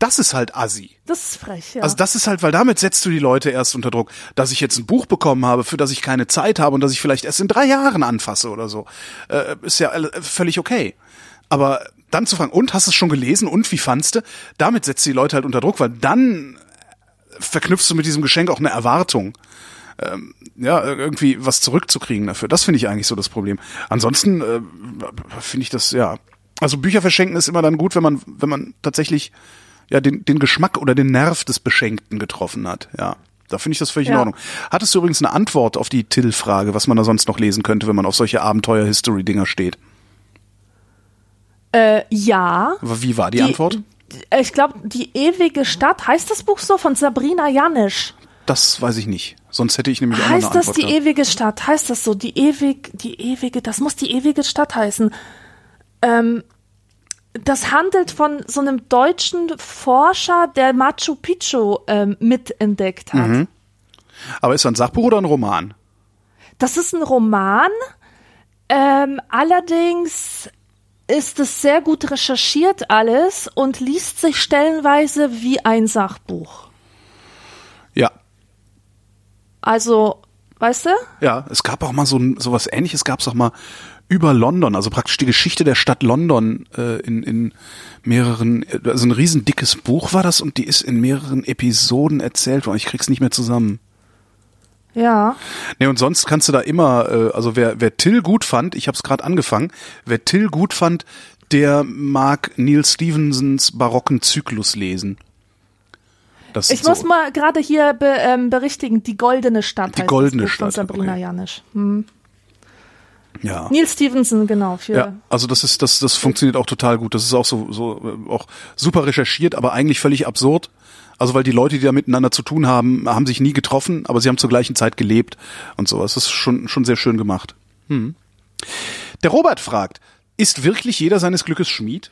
Das ist halt assi. Das ist frech, ja. Also das ist halt, weil damit setzt du die Leute erst unter Druck, dass ich jetzt ein Buch bekommen habe, für das ich keine Zeit habe und das ich vielleicht erst in drei Jahren anfasse oder so, äh, ist ja alle- völlig okay. Aber dann zu fragen, und hast du es schon gelesen und wie fandst du? Damit setzt die Leute halt unter Druck, weil dann verknüpfst du mit diesem Geschenk auch eine Erwartung. Ähm, ja, irgendwie was zurückzukriegen dafür. Das finde ich eigentlich so das Problem. Ansonsten äh, finde ich das, ja. Also Bücher verschenken ist immer dann gut, wenn man, wenn man tatsächlich ja den, den Geschmack oder den Nerv des Beschenkten getroffen hat. Ja. Da finde ich das völlig in Ja. Ordnung. Hattest du übrigens eine Antwort auf die Till-Frage, was man da sonst noch lesen könnte, wenn man auf solche Abenteuer-History-Dinger steht? Äh, ja. Wie war die, Die- Antwort? Ich glaube, die ewige Stadt, heißt das Buch so von Sabrina Janisch? Das weiß ich nicht. Sonst hätte ich nämlich auch noch Heißt eine das Antwort die gehabt. ewige Stadt? Heißt das so? Die ewig, die ewige, das muss die ewige Stadt heißen. Ähm, das handelt von so einem deutschen Forscher, der Machu Picchu ähm, mitentdeckt hat. Mhm. Aber ist das ein Sachbuch oder ein Roman? Das ist ein Roman. Ähm, allerdings ist es sehr gut recherchiert alles und liest sich stellenweise wie ein Sachbuch. Ja. Also, weißt du? Ja, es gab auch mal so ein, sowas ähnliches gab es auch mal über London, also praktisch die Geschichte der Stadt London äh, in, in mehreren, also ein riesen dickes Buch war das und die ist in mehreren Episoden erzählt worden. Ich krieg's nicht mehr zusammen. Ja. Nee, und sonst kannst du da immer, äh, also wer, wer Till gut fand, ich habe es gerade angefangen, wer Till gut fand, der mag Neil Stevensons barocken Zyklus lesen. Das Ich so, muss mal gerade hier be, ähm, berichtigen, die goldene Stadt. Die goldene Buch Von Stadt, Sabrina okay. Janisch. Hm. ja. Neil Stevenson, genau. Für, Ja, also das ist das das funktioniert auch total gut. Das ist auch so so äh, auch super recherchiert, aber eigentlich völlig absurd. Also weil die Leute, die da miteinander zu tun haben, haben sich nie getroffen, aber sie haben zur gleichen Zeit gelebt und sowas. Das ist schon schon sehr schön gemacht. Hm. Der Robert fragt: Ist wirklich jeder seines Glückes Schmied?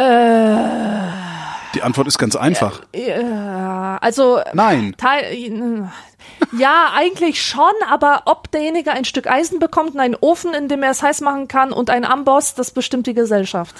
Die Antwort ist ganz einfach. Ja, also Nein. Teil, ja, eigentlich schon, aber ob derjenige ein Stück Eisen bekommt und einen Ofen, in dem er es heiß machen kann und einen Amboss, das bestimmt die Gesellschaft.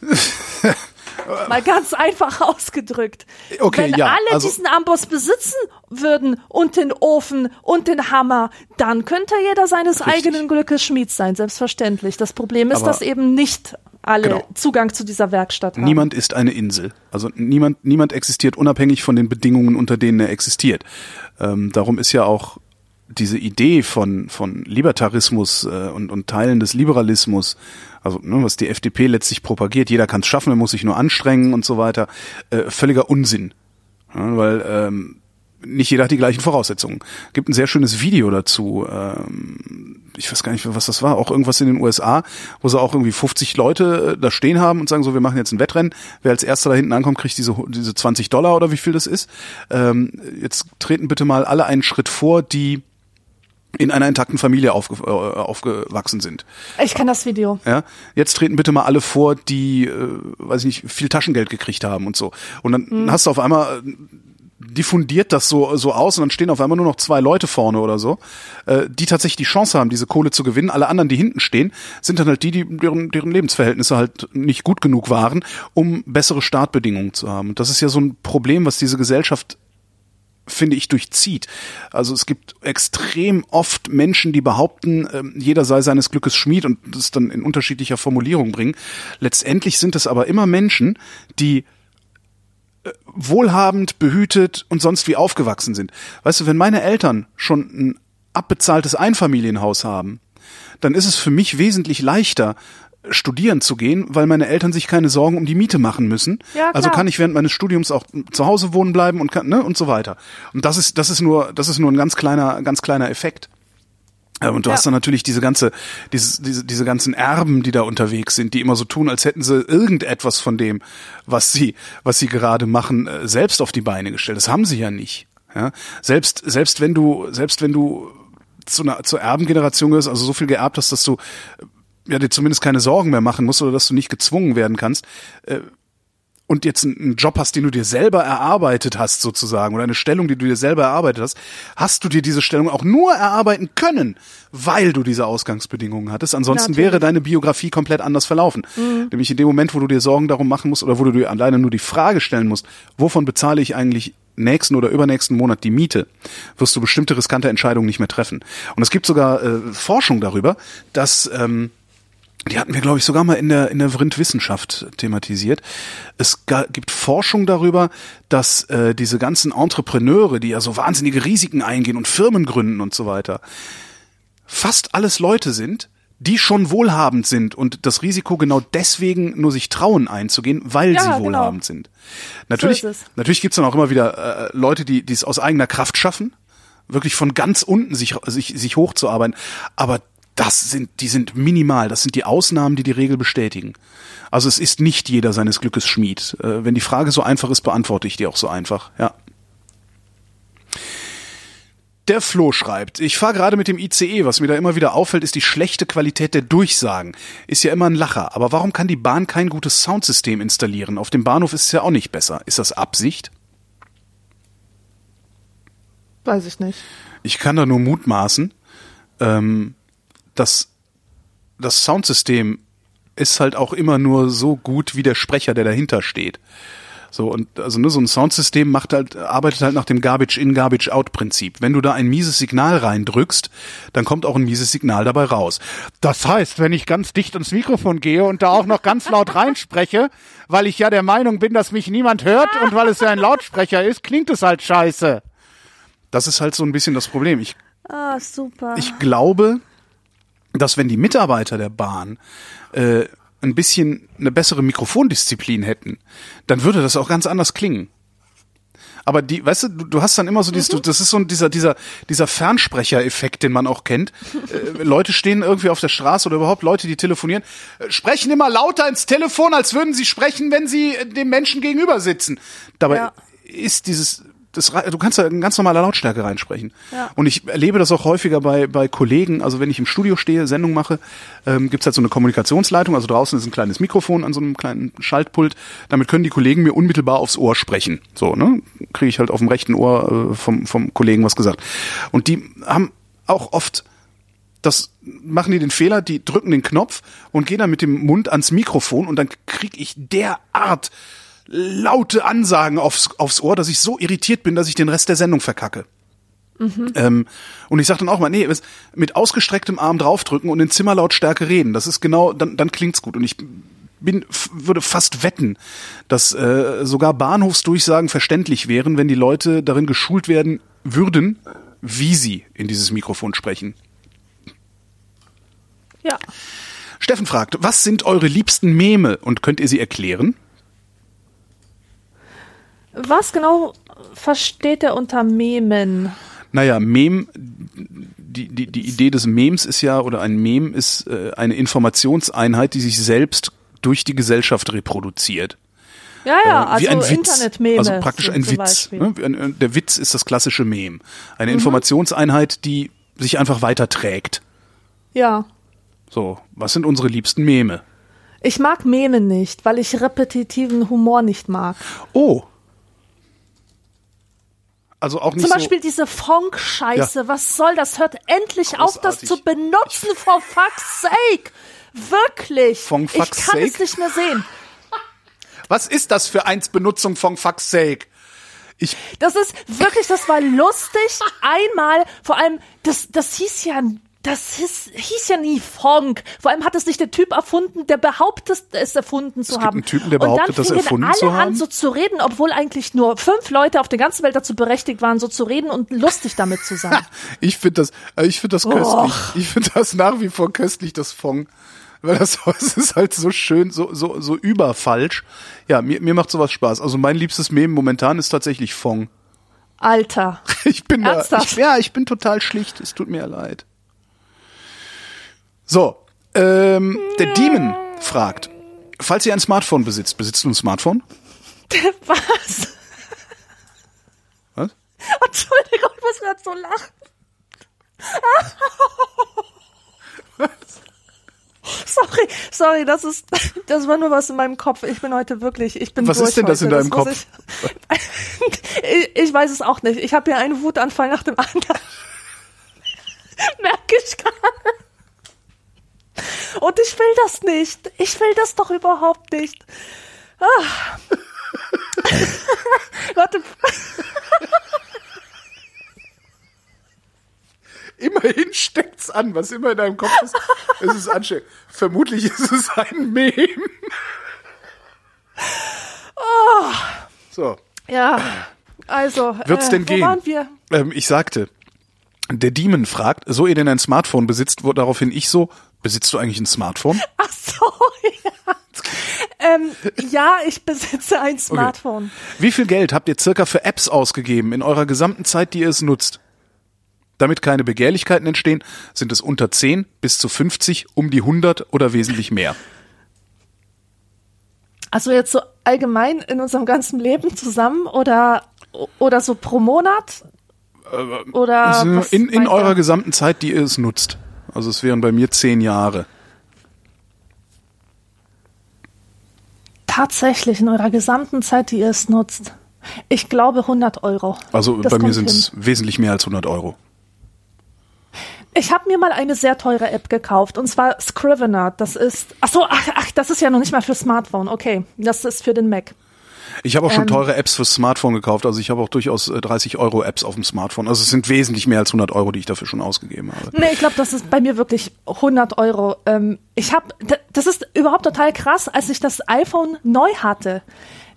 Mal ganz einfach ausgedrückt. Okay, Wenn ja, alle also- diesen Amboss besitzen würden und den Ofen und den Hammer, dann könnte jeder seines Richtig. eigenen Glückes Schmied sein, selbstverständlich. Das Problem ist, Aber- dass eben nicht alle Genau. Zugang zu dieser Werkstatt haben. Niemand ist eine Insel. Also niemand, niemand existiert unabhängig von den Bedingungen, unter denen er existiert. Ähm, darum ist ja auch diese Idee von, von Libertarismus äh, und, und Teilen des Liberalismus, also ne, was die FDP letztlich propagiert, jeder kann es schaffen, er muss sich nur anstrengen und so weiter, äh, völliger Unsinn. Ja, weil ähm, nicht jeder hat die gleichen Voraussetzungen. Gibt ein sehr schönes Video dazu. Ähm, ich weiß gar nicht, was das war. Auch irgendwas in den USA, wo sie auch irgendwie 50 Leute äh, da stehen haben und sagen so, wir machen jetzt ein Wettrennen. Wer als erster da hinten ankommt, kriegt diese diese 20 Dollar oder wie viel das ist. Ähm, jetzt treten bitte mal alle einen Schritt vor, die in einer intakten Familie aufge äh, aufgewachsen sind. Ich kann das Video. Ja, jetzt treten bitte mal alle vor, die, äh, weiß ich nicht, viel Taschengeld gekriegt haben und so. Und dann hast du auf einmal äh, diffundiert das so so aus und dann stehen auf einmal nur noch zwei Leute vorne oder so, äh, die tatsächlich die Chance haben, diese Kohle zu gewinnen. Alle anderen, die hinten stehen, sind dann halt die, die deren, deren Lebensverhältnisse halt nicht gut genug waren, um bessere Startbedingungen zu haben. Und das ist ja so ein Problem, was diese Gesellschaft finde ich, durchzieht. Also es gibt extrem oft Menschen, die behaupten, ähm, jeder sei seines Glückes Schmied und das dann in unterschiedlicher Formulierung bringen. Letztendlich sind es aber immer Menschen, die äh, wohlhabend, behütet und sonst wie aufgewachsen sind. Weißt du, wenn meine Eltern schon ein abbezahltes Einfamilienhaus haben, dann ist es für mich wesentlich leichter, studieren zu gehen, weil meine Eltern sich keine Sorgen um die Miete machen müssen. Ja, also kann ich während meines Studiums auch zu Hause wohnen bleiben und kann, ne, und so weiter. Und das ist, das ist nur, das ist nur ein ganz kleiner, ganz kleiner Effekt. Äh, Und du Ja. hast dann natürlich diese ganze, diese, diese, diese ganzen Erben, die da unterwegs sind, die immer so tun, als hätten sie irgendetwas von dem, was sie, was sie gerade machen, äh, selbst auf die Beine gestellt. Das haben sie ja nicht. Ja? Selbst, selbst wenn du, selbst wenn du zu einer, zur Erbengeneration gehörst, also so viel geerbt hast, dass du ja, dir zumindest keine Sorgen mehr machen musst oder dass du nicht gezwungen werden kannst, äh, und jetzt einen Job hast, den du dir selber erarbeitet hast sozusagen oder eine Stellung, die du dir selber erarbeitet hast, hast du dir diese Stellung auch nur erarbeiten können, weil du diese Ausgangsbedingungen hattest. Ansonsten Natürlich. wäre deine Biografie komplett anders verlaufen. Nämlich in dem Moment, wo du dir Sorgen darum machen musst oder wo du dir alleine nur die Frage stellen musst, wovon bezahle ich eigentlich nächsten oder übernächsten Monat die Miete, wirst du bestimmte riskante Entscheidungen nicht mehr treffen. Und es gibt sogar äh, Forschung darüber, dass ähm, die hatten wir, glaube ich, sogar mal in der, in der Vrind-Wissenschaft thematisiert. Es gibt Forschung darüber, dass äh, diese ganzen Entrepreneure, die ja so wahnsinnige Risiken eingehen und Firmen gründen und so weiter, fast alles Leute sind, die schon wohlhabend sind und das Risiko genau deswegen nur sich trauen einzugehen, weil Ja, sie genau. wohlhabend sind. Natürlich, So natürlich gibt's dann auch immer wieder äh, Leute, die die es aus eigener Kraft schaffen, wirklich von ganz unten sich, sich, sich hochzuarbeiten. Aber das sind, die sind minimal. Das sind die Ausnahmen, die die Regel bestätigen. Also es ist nicht jeder seines Glückes Schmied. Äh, wenn die Frage so einfach ist, beantworte ich die auch so einfach. Ja. Der Flo schreibt, ich fahre gerade mit dem ICE, was mir da immer wieder auffällt, ist die schlechte Qualität der Durchsagen. Ist ja immer ein Lacher, aber warum kann die Bahn kein gutes Soundsystem installieren? Auf dem Bahnhof ist es ja auch nicht besser. Ist das Absicht? Weiß ich nicht. Ich kann da nur mutmaßen, ähm, dass das Soundsystem ist halt auch immer nur so gut wie der Sprecher, der dahinter steht. So, und also ne, so ein Soundsystem macht halt, arbeitet halt nach dem Garbage-in, Garbage-out-Prinzip. Wenn du da ein mieses Signal reindrückst, dann kommt auch ein mieses Signal dabei raus. Das heißt, wenn ich ganz dicht ans Mikrofon gehe und da auch noch ganz laut reinspreche, weil ich ja der Meinung bin, dass mich niemand hört und weil es ja ein Lautsprecher ist, klingt es halt scheiße. Das ist halt so ein bisschen das Problem. Ich Ah, super. Ich glaube, dass wenn die Mitarbeiter der Bahn äh, ein bisschen eine bessere Mikrofondisziplin hätten, dann würde das auch ganz anders klingen. Aber die, weißt du, du, du hast dann immer so dieses, du, das ist so dieser, dieser, dieser Fernsprecher-Effekt, den man auch kennt. Äh, Leute stehen irgendwie auf der Straße oder überhaupt Leute, die telefonieren, äh, sprechen immer lauter ins Telefon, als würden sie sprechen, wenn sie äh, dem Menschen gegenüber sitzen. Dabei Ja. ist dieses, das, du kannst da in ganz normaler Lautstärke reinsprechen. Ja. Und ich erlebe das auch häufiger bei, bei Kollegen, also wenn ich im Studio stehe, Sendung mache, ähm, gibt's halt so eine Kommunikationsleitung, also draußen ist ein kleines Mikrofon an so einem kleinen Schaltpult, damit können die Kollegen mir unmittelbar aufs Ohr sprechen. So, ne? Kriege ich halt auf dem rechten Ohr äh, vom, vom Kollegen was gesagt. Und die haben auch oft das machen die den Fehler, die drücken den Knopf und gehen dann mit dem Mund ans Mikrofon und dann krieg ich derart laute Ansagen aufs, aufs Ohr, dass ich so irritiert bin, dass ich den Rest der Sendung verkacke. Ähm, und ich sag dann auch mal, nee, mit ausgestrecktem Arm draufdrücken und in Zimmerlautstärke reden. Das ist genau, dann, dann klingt's gut. Und ich bin, würde fast wetten, dass äh, sogar Bahnhofsdurchsagen verständlich wären, wenn die Leute darin geschult werden würden, wie sie in dieses Mikrofon sprechen. ja. Steffen fragt, was sind eure liebsten Meme und könnt ihr sie erklären? Was genau versteht er unter Memen? Naja, Mem, die, die, die Idee des Memes ist ja, oder ein Mem ist äh, eine Informationseinheit, die sich selbst durch die Gesellschaft reproduziert. Ja, ja, Äh, also wie ein Witz. Internetmeme. Also praktisch ein Witz. Ne? Äh, Der Witz ist das klassische Mem. Mhm. Eine Informationseinheit, die sich einfach weiterträgt. Ja. So, was sind unsere liebsten Meme? Ich mag Meme nicht, weil ich repetitiven Humor nicht mag. Oh. Also auch nicht Zum so. Beispiel diese Funk-Scheiße. Ja. Was soll das? Hört endlich auf, das Großartig. zu benutzen, for fuck's sake. Wirklich. Ich fuck's kann es sake? nicht mehr sehen. Was ist das für eins Benutzung von fuck's sake? Ich, Das ist wirklich, das war lustig. Einmal, vor allem, das, das hieß ja, das hieß, hieß ja nie Funk. Vor allem hat es nicht der Typ erfunden, der behauptet, es erfunden zu gibt haben. einen Typen, der Und behauptet, das erfunden alle zu an, haben? so zu reden, obwohl eigentlich nur fünf Leute auf der ganzen Welt dazu berechtigt waren, so zu reden und lustig damit zu sein. ich finde das, äh, ich finde das köstlich. Ich finde das nach wie vor köstlich, das Fong. Weil das, das ist halt so schön, so, so, so überfalsch. Ja, mir, mir macht sowas Spaß. Also mein liebstes Meme momentan ist tatsächlich Fong. Alter. Ich bin da, Ernsthaft? ich, ja, ich bin total schlicht. Es tut mir leid. So, ähm, der Demon fragt, falls ihr ein Smartphone besitzt, besitzt du ein Smartphone? Was? Was? Entschuldigung, ich muss gerade so lachen. Sorry, sorry, das ist, das war nur was in meinem Kopf. Ich bin heute wirklich, ich bin Was ist denn das heute. in deinem muss Kopf? Ich, ich, ich weiß es auch nicht. Ich habe hier einen Wutanfall nach dem anderen. Merke ich gerade. Und ich will das nicht. Ich will das doch überhaupt nicht. Ah. Warte, Immerhin steckt's an, was immer in deinem Kopf ist. Es ist ansteckend. Vermutlich ist es ein Mem. So, ja. Also, Wird's äh, denn gehen? ähm, ich sagte, der Demon fragt, so ihr denn ein Smartphone besitzt, wo daraufhin ich so, besitzt du eigentlich ein Smartphone? Ach so, ja. ähm, ja, ich besitze ein Smartphone. Wie viel Geld habt ihr circa für Apps ausgegeben in eurer gesamten Zeit, die ihr es nutzt? Damit keine Begehrlichkeiten entstehen, sind es unter 10 bis zu 50, um die 100 oder wesentlich mehr. Also jetzt so allgemein in unserem ganzen Leben zusammen oder oder so pro Monat? Oder Also in, in eurer er? gesamten Zeit, die ihr es nutzt. Also es wären bei mir 10 Jahre. tatsächlich in eurer gesamten Zeit, die ihr es nutzt. Ich glaube 100 Euro. Also Das bei mir sind es wesentlich mehr als 100 Euro. Ich habe mir mal eine sehr teure App gekauft und zwar Scrivener. Das ist ach so, ach, ach, das ist ja noch nicht mal für Smartphone. Okay, das ist für den Mac. Ich habe auch schon Ähm. teure Apps fürs Smartphone gekauft. Also ich habe auch durchaus äh, 30 Euro Apps auf dem Smartphone. Also es sind wesentlich mehr als 100 Euro, die ich dafür schon ausgegeben habe. Nee, ich glaube, das ist bei mir wirklich 100 Euro. Ähm, ich habe, das ist überhaupt total krass, als ich das iPhone neu hatte.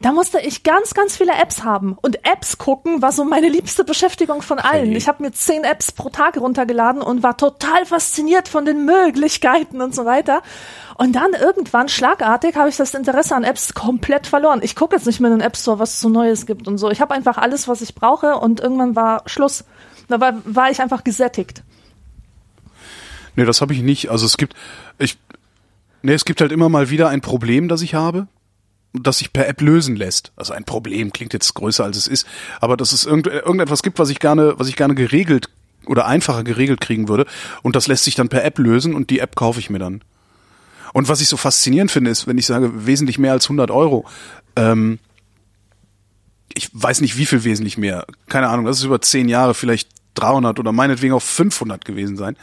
Da musste ich ganz, ganz viele Apps haben. Und Apps gucken war so meine liebste Beschäftigung von allen. Hey. Ich habe mir zehn Apps pro Tag runtergeladen und war total fasziniert von den Möglichkeiten und so weiter. Und dann irgendwann, schlagartig, habe ich das Interesse an Apps komplett verloren. Ich gucke jetzt nicht mehr in den App Store, was es so Neues gibt und so. Ich habe einfach alles, was ich brauche und irgendwann war Schluss. Da war, war ich einfach gesättigt. Nee, das habe ich nicht. Also es gibt, ich, nee, es gibt halt immer mal wieder ein Problem, das ich habe, das sich per App lösen lässt. Also ein Problem klingt jetzt größer als es ist, aber dass es irgend, irgendetwas gibt, was ich gerne, was ich gerne geregelt oder einfacher geregelt kriegen würde und das lässt sich dann per App lösen und die App kaufe ich mir dann. Und was ich so faszinierend finde, ist, wenn ich sage, wesentlich mehr als 100 Euro, ähm, ich weiß nicht, wie viel wesentlich mehr. Keine Ahnung, das ist über zehn Jahre vielleicht 300 oder meinetwegen auch 500 gewesen sein.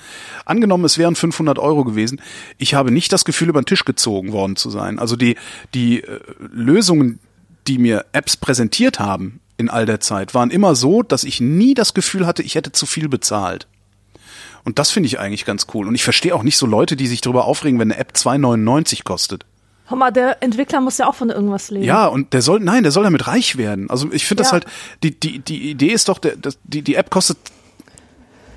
Angenommen, es wären 500 Euro gewesen. Ich habe nicht das Gefühl, über den Tisch gezogen worden zu sein. Also die, die äh, Lösungen, die mir Apps präsentiert haben in all der Zeit, waren immer so, dass ich nie das Gefühl hatte, ich hätte zu viel bezahlt. Und das finde ich eigentlich ganz cool. Und ich verstehe auch nicht so Leute, die sich darüber aufregen, wenn eine App 2,99 kostet. Hör mal, der Entwickler muss ja auch von irgendwas leben. Ja, und der soll, nein, der soll damit reich werden. Also ich finde das Ja. halt, die, die, die Idee ist doch, der, das, die, die App kostet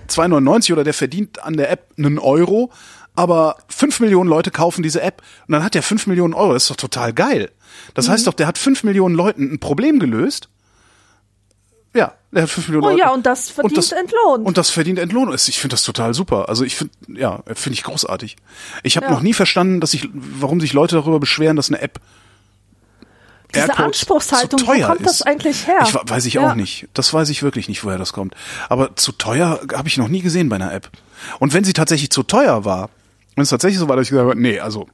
2,99 oder der verdient an der App einen Euro, aber fünf Millionen Leute kaufen diese App und dann hat der fünf Millionen Euro. Das ist doch total geil. Das Mhm. heißt doch, der hat fünf Millionen Leuten ein Problem gelöst. Ja, der hat fünf Millionen Oh Leute. ja, und das verdient entlohnt. Und das verdient entlohnt. Ich finde das total super. Also ich finde, ja, finde ich großartig. Ich habe Ja. noch nie verstanden, dass ich, warum sich Leute darüber beschweren, dass eine App Diese Airquotes Anspruchshaltung, zu wo teuer kommt das ist. eigentlich her? Ich, weiß ich Ja. auch nicht. Das weiß ich wirklich nicht, woher das kommt. Aber zu teuer habe ich noch nie gesehen bei einer App. Und wenn sie tatsächlich zu teuer war, wenn es tatsächlich so war, dass ich gesagt habe, nee, also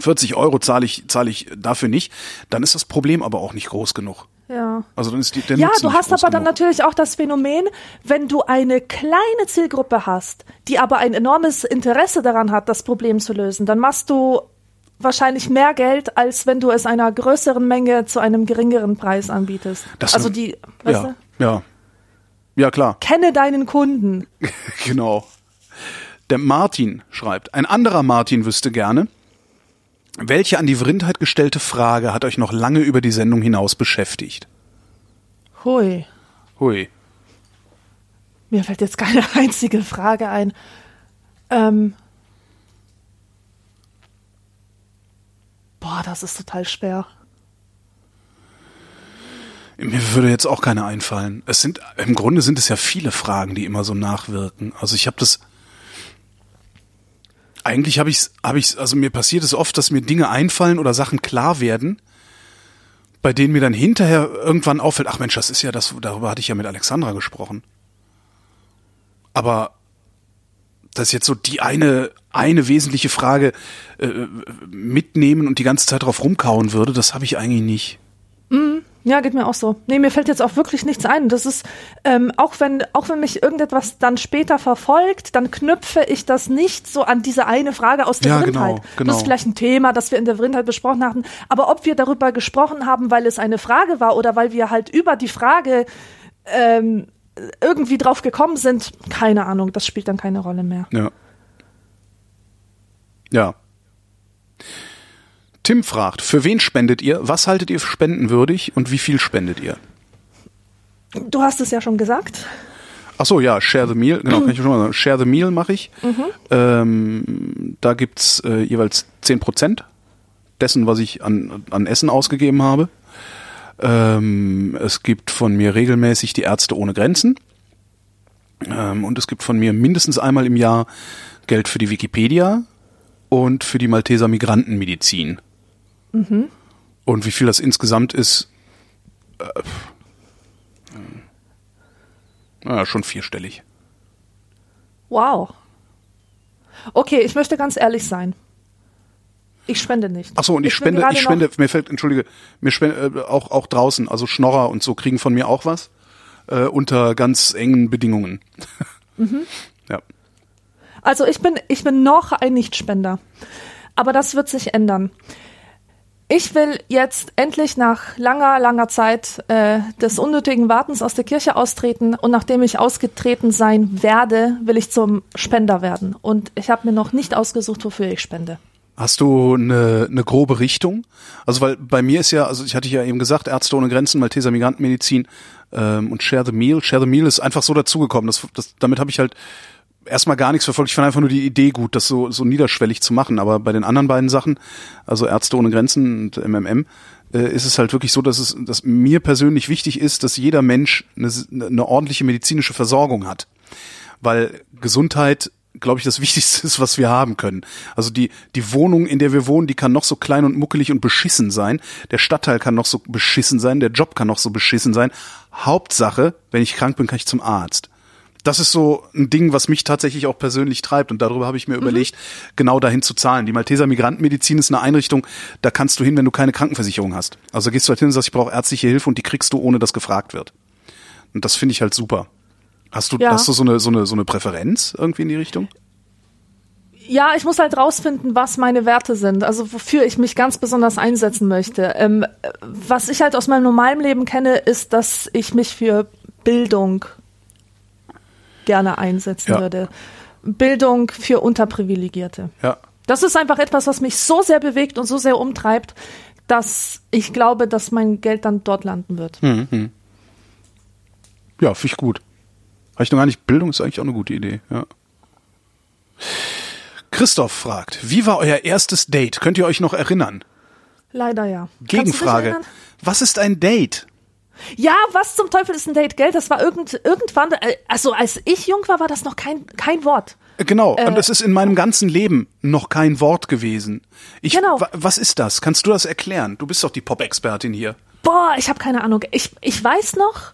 40 Euro zahle ich, zahle ich dafür nicht, dann ist das Problem aber auch nicht groß genug. Ja. Also dann ist die, der Ja, Nutzen du hast aber dann genug. natürlich auch das Phänomen, wenn du eine kleine Zielgruppe hast, die aber ein enormes Interesse daran hat, das Problem zu lösen, dann machst du wahrscheinlich mehr Geld, als wenn du es einer größeren Menge zu einem geringeren Preis anbietest. Das- also die, weißt ja, du, ja. Ja, klar. kenne deinen Kunden. Genau. Der Martin schreibt, ein anderer Martin wüsste gerne, welche an die Vrindheit gestellte Frage hat euch noch lange über die Sendung hinaus beschäftigt? Hui. Hui. Mir fällt jetzt keine einzige Frage ein. Ähm. Boah, das ist total schwer. Mir würde jetzt auch keine einfallen. Es sind im Grunde sind es ja viele Fragen, die immer so nachwirken. Also ich habe das eigentlich habe ich's, habe ich's, also mir passiert es oft, dass mir Dinge einfallen oder Sachen klar werden, bei denen mir dann hinterher irgendwann auffällt, ach Mensch, das ist ja das, darüber hatte ich ja mit Alexandra gesprochen. Aber das ist jetzt so die eine, eine wesentliche Frage äh, mitnehmen und die ganze Zeit drauf rumkauen würde, das habe ich eigentlich nicht. Ja, geht mir auch so. Nee, mir fällt jetzt auch wirklich nichts ein. Das ist, ähm, auch wenn, auch wenn mich irgendetwas dann später verfolgt, dann knüpfe ich das nicht so an diese eine Frage aus der Ja, Vrindheit. genau, genau. Das ist vielleicht ein Thema, das wir in der Vrindheit besprochen hatten. Aber ob wir darüber gesprochen haben, weil es eine Frage war oder weil wir halt über die Frage ähm, irgendwie drauf gekommen sind, keine Ahnung, das spielt dann keine Rolle mehr. Ja. Ja. Tim fragt, für wen spendet ihr? Was haltet ihr für spendenwürdig und wie viel spendet ihr? Du hast es ja schon gesagt. Ach so, ja, Share the Meal, genau, kann ich schon mal sagen. Share the Meal mache ich. Ähm, da gibt's äh, jeweils 10% dessen, was ich an, an Essen ausgegeben habe. Ähm, es gibt von mir regelmäßig die Ärzte ohne Grenzen. Ähm, und es gibt von mir mindestens einmal im Jahr Geld für die Wikipedia und für die Malteser Migrantenmedizin. Und wie viel das insgesamt ist, äh, na, schon vierstellig. Wow. Okay, ich möchte ganz ehrlich sein. Ich spende nicht. Ach so, und ich, bin spende, ich spende, mir fällt, entschuldige, mir spende äh, auch auch draußen, also Schnorrer und so kriegen von mir auch was äh, unter ganz engen Bedingungen. Mhm. Ja. Also ich bin, ich bin noch ein Nichtspender. Aber das wird sich ändern. Ich will jetzt endlich nach langer, langer Zeit äh, des unnötigen Wartens aus der Kirche austreten und nachdem ich ausgetreten sein werde, will ich zum Spender werden. Und ich habe mir noch nicht ausgesucht, wofür ich spende. Hast du eine, eine grobe Richtung? Also weil bei mir ist ja, also ich hatte ja eben gesagt, Ärzte ohne Grenzen, Malteser Migrantenmedizin ähm, und Share the Meal. Share the Meal ist einfach so dazugekommen. Das, das, damit habe ich halt erstmal gar nichts verfolgt. Ich fand einfach nur die Idee gut, das so, so niederschwellig zu machen. Aber bei den anderen beiden Sachen, also Ärzte ohne Grenzen und MMM, äh, ist es halt wirklich so, dass es, dass mir persönlich wichtig ist, dass jeder Mensch eine, eine ordentliche medizinische Versorgung hat weil Gesundheit glaube ich, das Wichtigste ist, was wir haben können. Also die, die Wohnung, in der wir wohnen, die kann noch so klein und muckelig und beschissen sein. Der Stadtteil kann noch so beschissen sein. Der Job kann noch so beschissen sein. Hauptsache, wenn ich krank bin, kann ich zum Arzt. Das ist so ein Ding, was mich tatsächlich auch persönlich treibt. Und darüber habe ich mir überlegt, genau dahin zu zahlen. Die Malteser Migrantenmedizin ist eine Einrichtung, da kannst du hin, wenn du keine Krankenversicherung hast. Also gehst du halt hin und sagst, ich brauche ärztliche Hilfe und die kriegst du, ohne dass gefragt wird. Und das finde ich halt super. Hast du, Ja. hast du so eine, so eine, so eine Präferenz irgendwie in die Richtung? Ja, ich muss halt rausfinden, was meine Werte sind, also wofür ich mich ganz besonders einsetzen möchte. Ähm, äh, was ich halt aus meinem normalen Leben kenne, ist, dass ich mich für Bildung gerne einsetzen Ja. würde. Bildung für Unterprivilegierte. Ja. Das ist einfach etwas, was mich so sehr bewegt und so sehr umtreibt, dass ich glaube, dass mein Geld dann dort landen wird. Hm. Ja, finde ich gut. Habe ich noch gar nicht. Bildung ist eigentlich auch eine gute Idee, ja. Christoph fragt, wie war euer erstes Date? Könnt ihr euch noch erinnern? Leider ja. Gegenfrage. Was ist ein Date? Ja, was zum Teufel ist ein Date, gell? Das war irgend, irgendwann, äh, also als ich jung war, war das noch kein, kein Wort. Äh, Genau, und es ist in meinem ganzen Leben noch kein Wort gewesen. Ich, Genau. wa- Was ist das? Kannst du das erklären? Du bist doch die Pop-Expertin hier. Boah, ich habe keine Ahnung. Ich, ich weiß noch,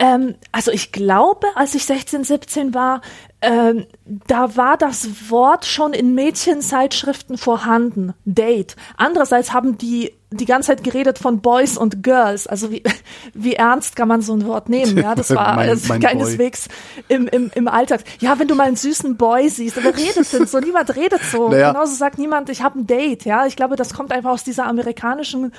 ähm, also ich glaube, als ich 16, 17 war, ähm, da war das Wort schon in Mädchenzeitschriften vorhanden. Date. Andererseits haben die die ganze Zeit geredet von Boys und Girls. Also wie, wie ernst kann man so ein Wort nehmen? Ja, das war Mein- also mein keineswegs im, im, im Alltag. Ja, wenn du mal einen süßen Boy siehst, wer redet denn so? Niemand redet so. Naja. Genauso sagt niemand, ich habe ein Date. Ja, ich glaube, das kommt einfach aus dieser amerikanischen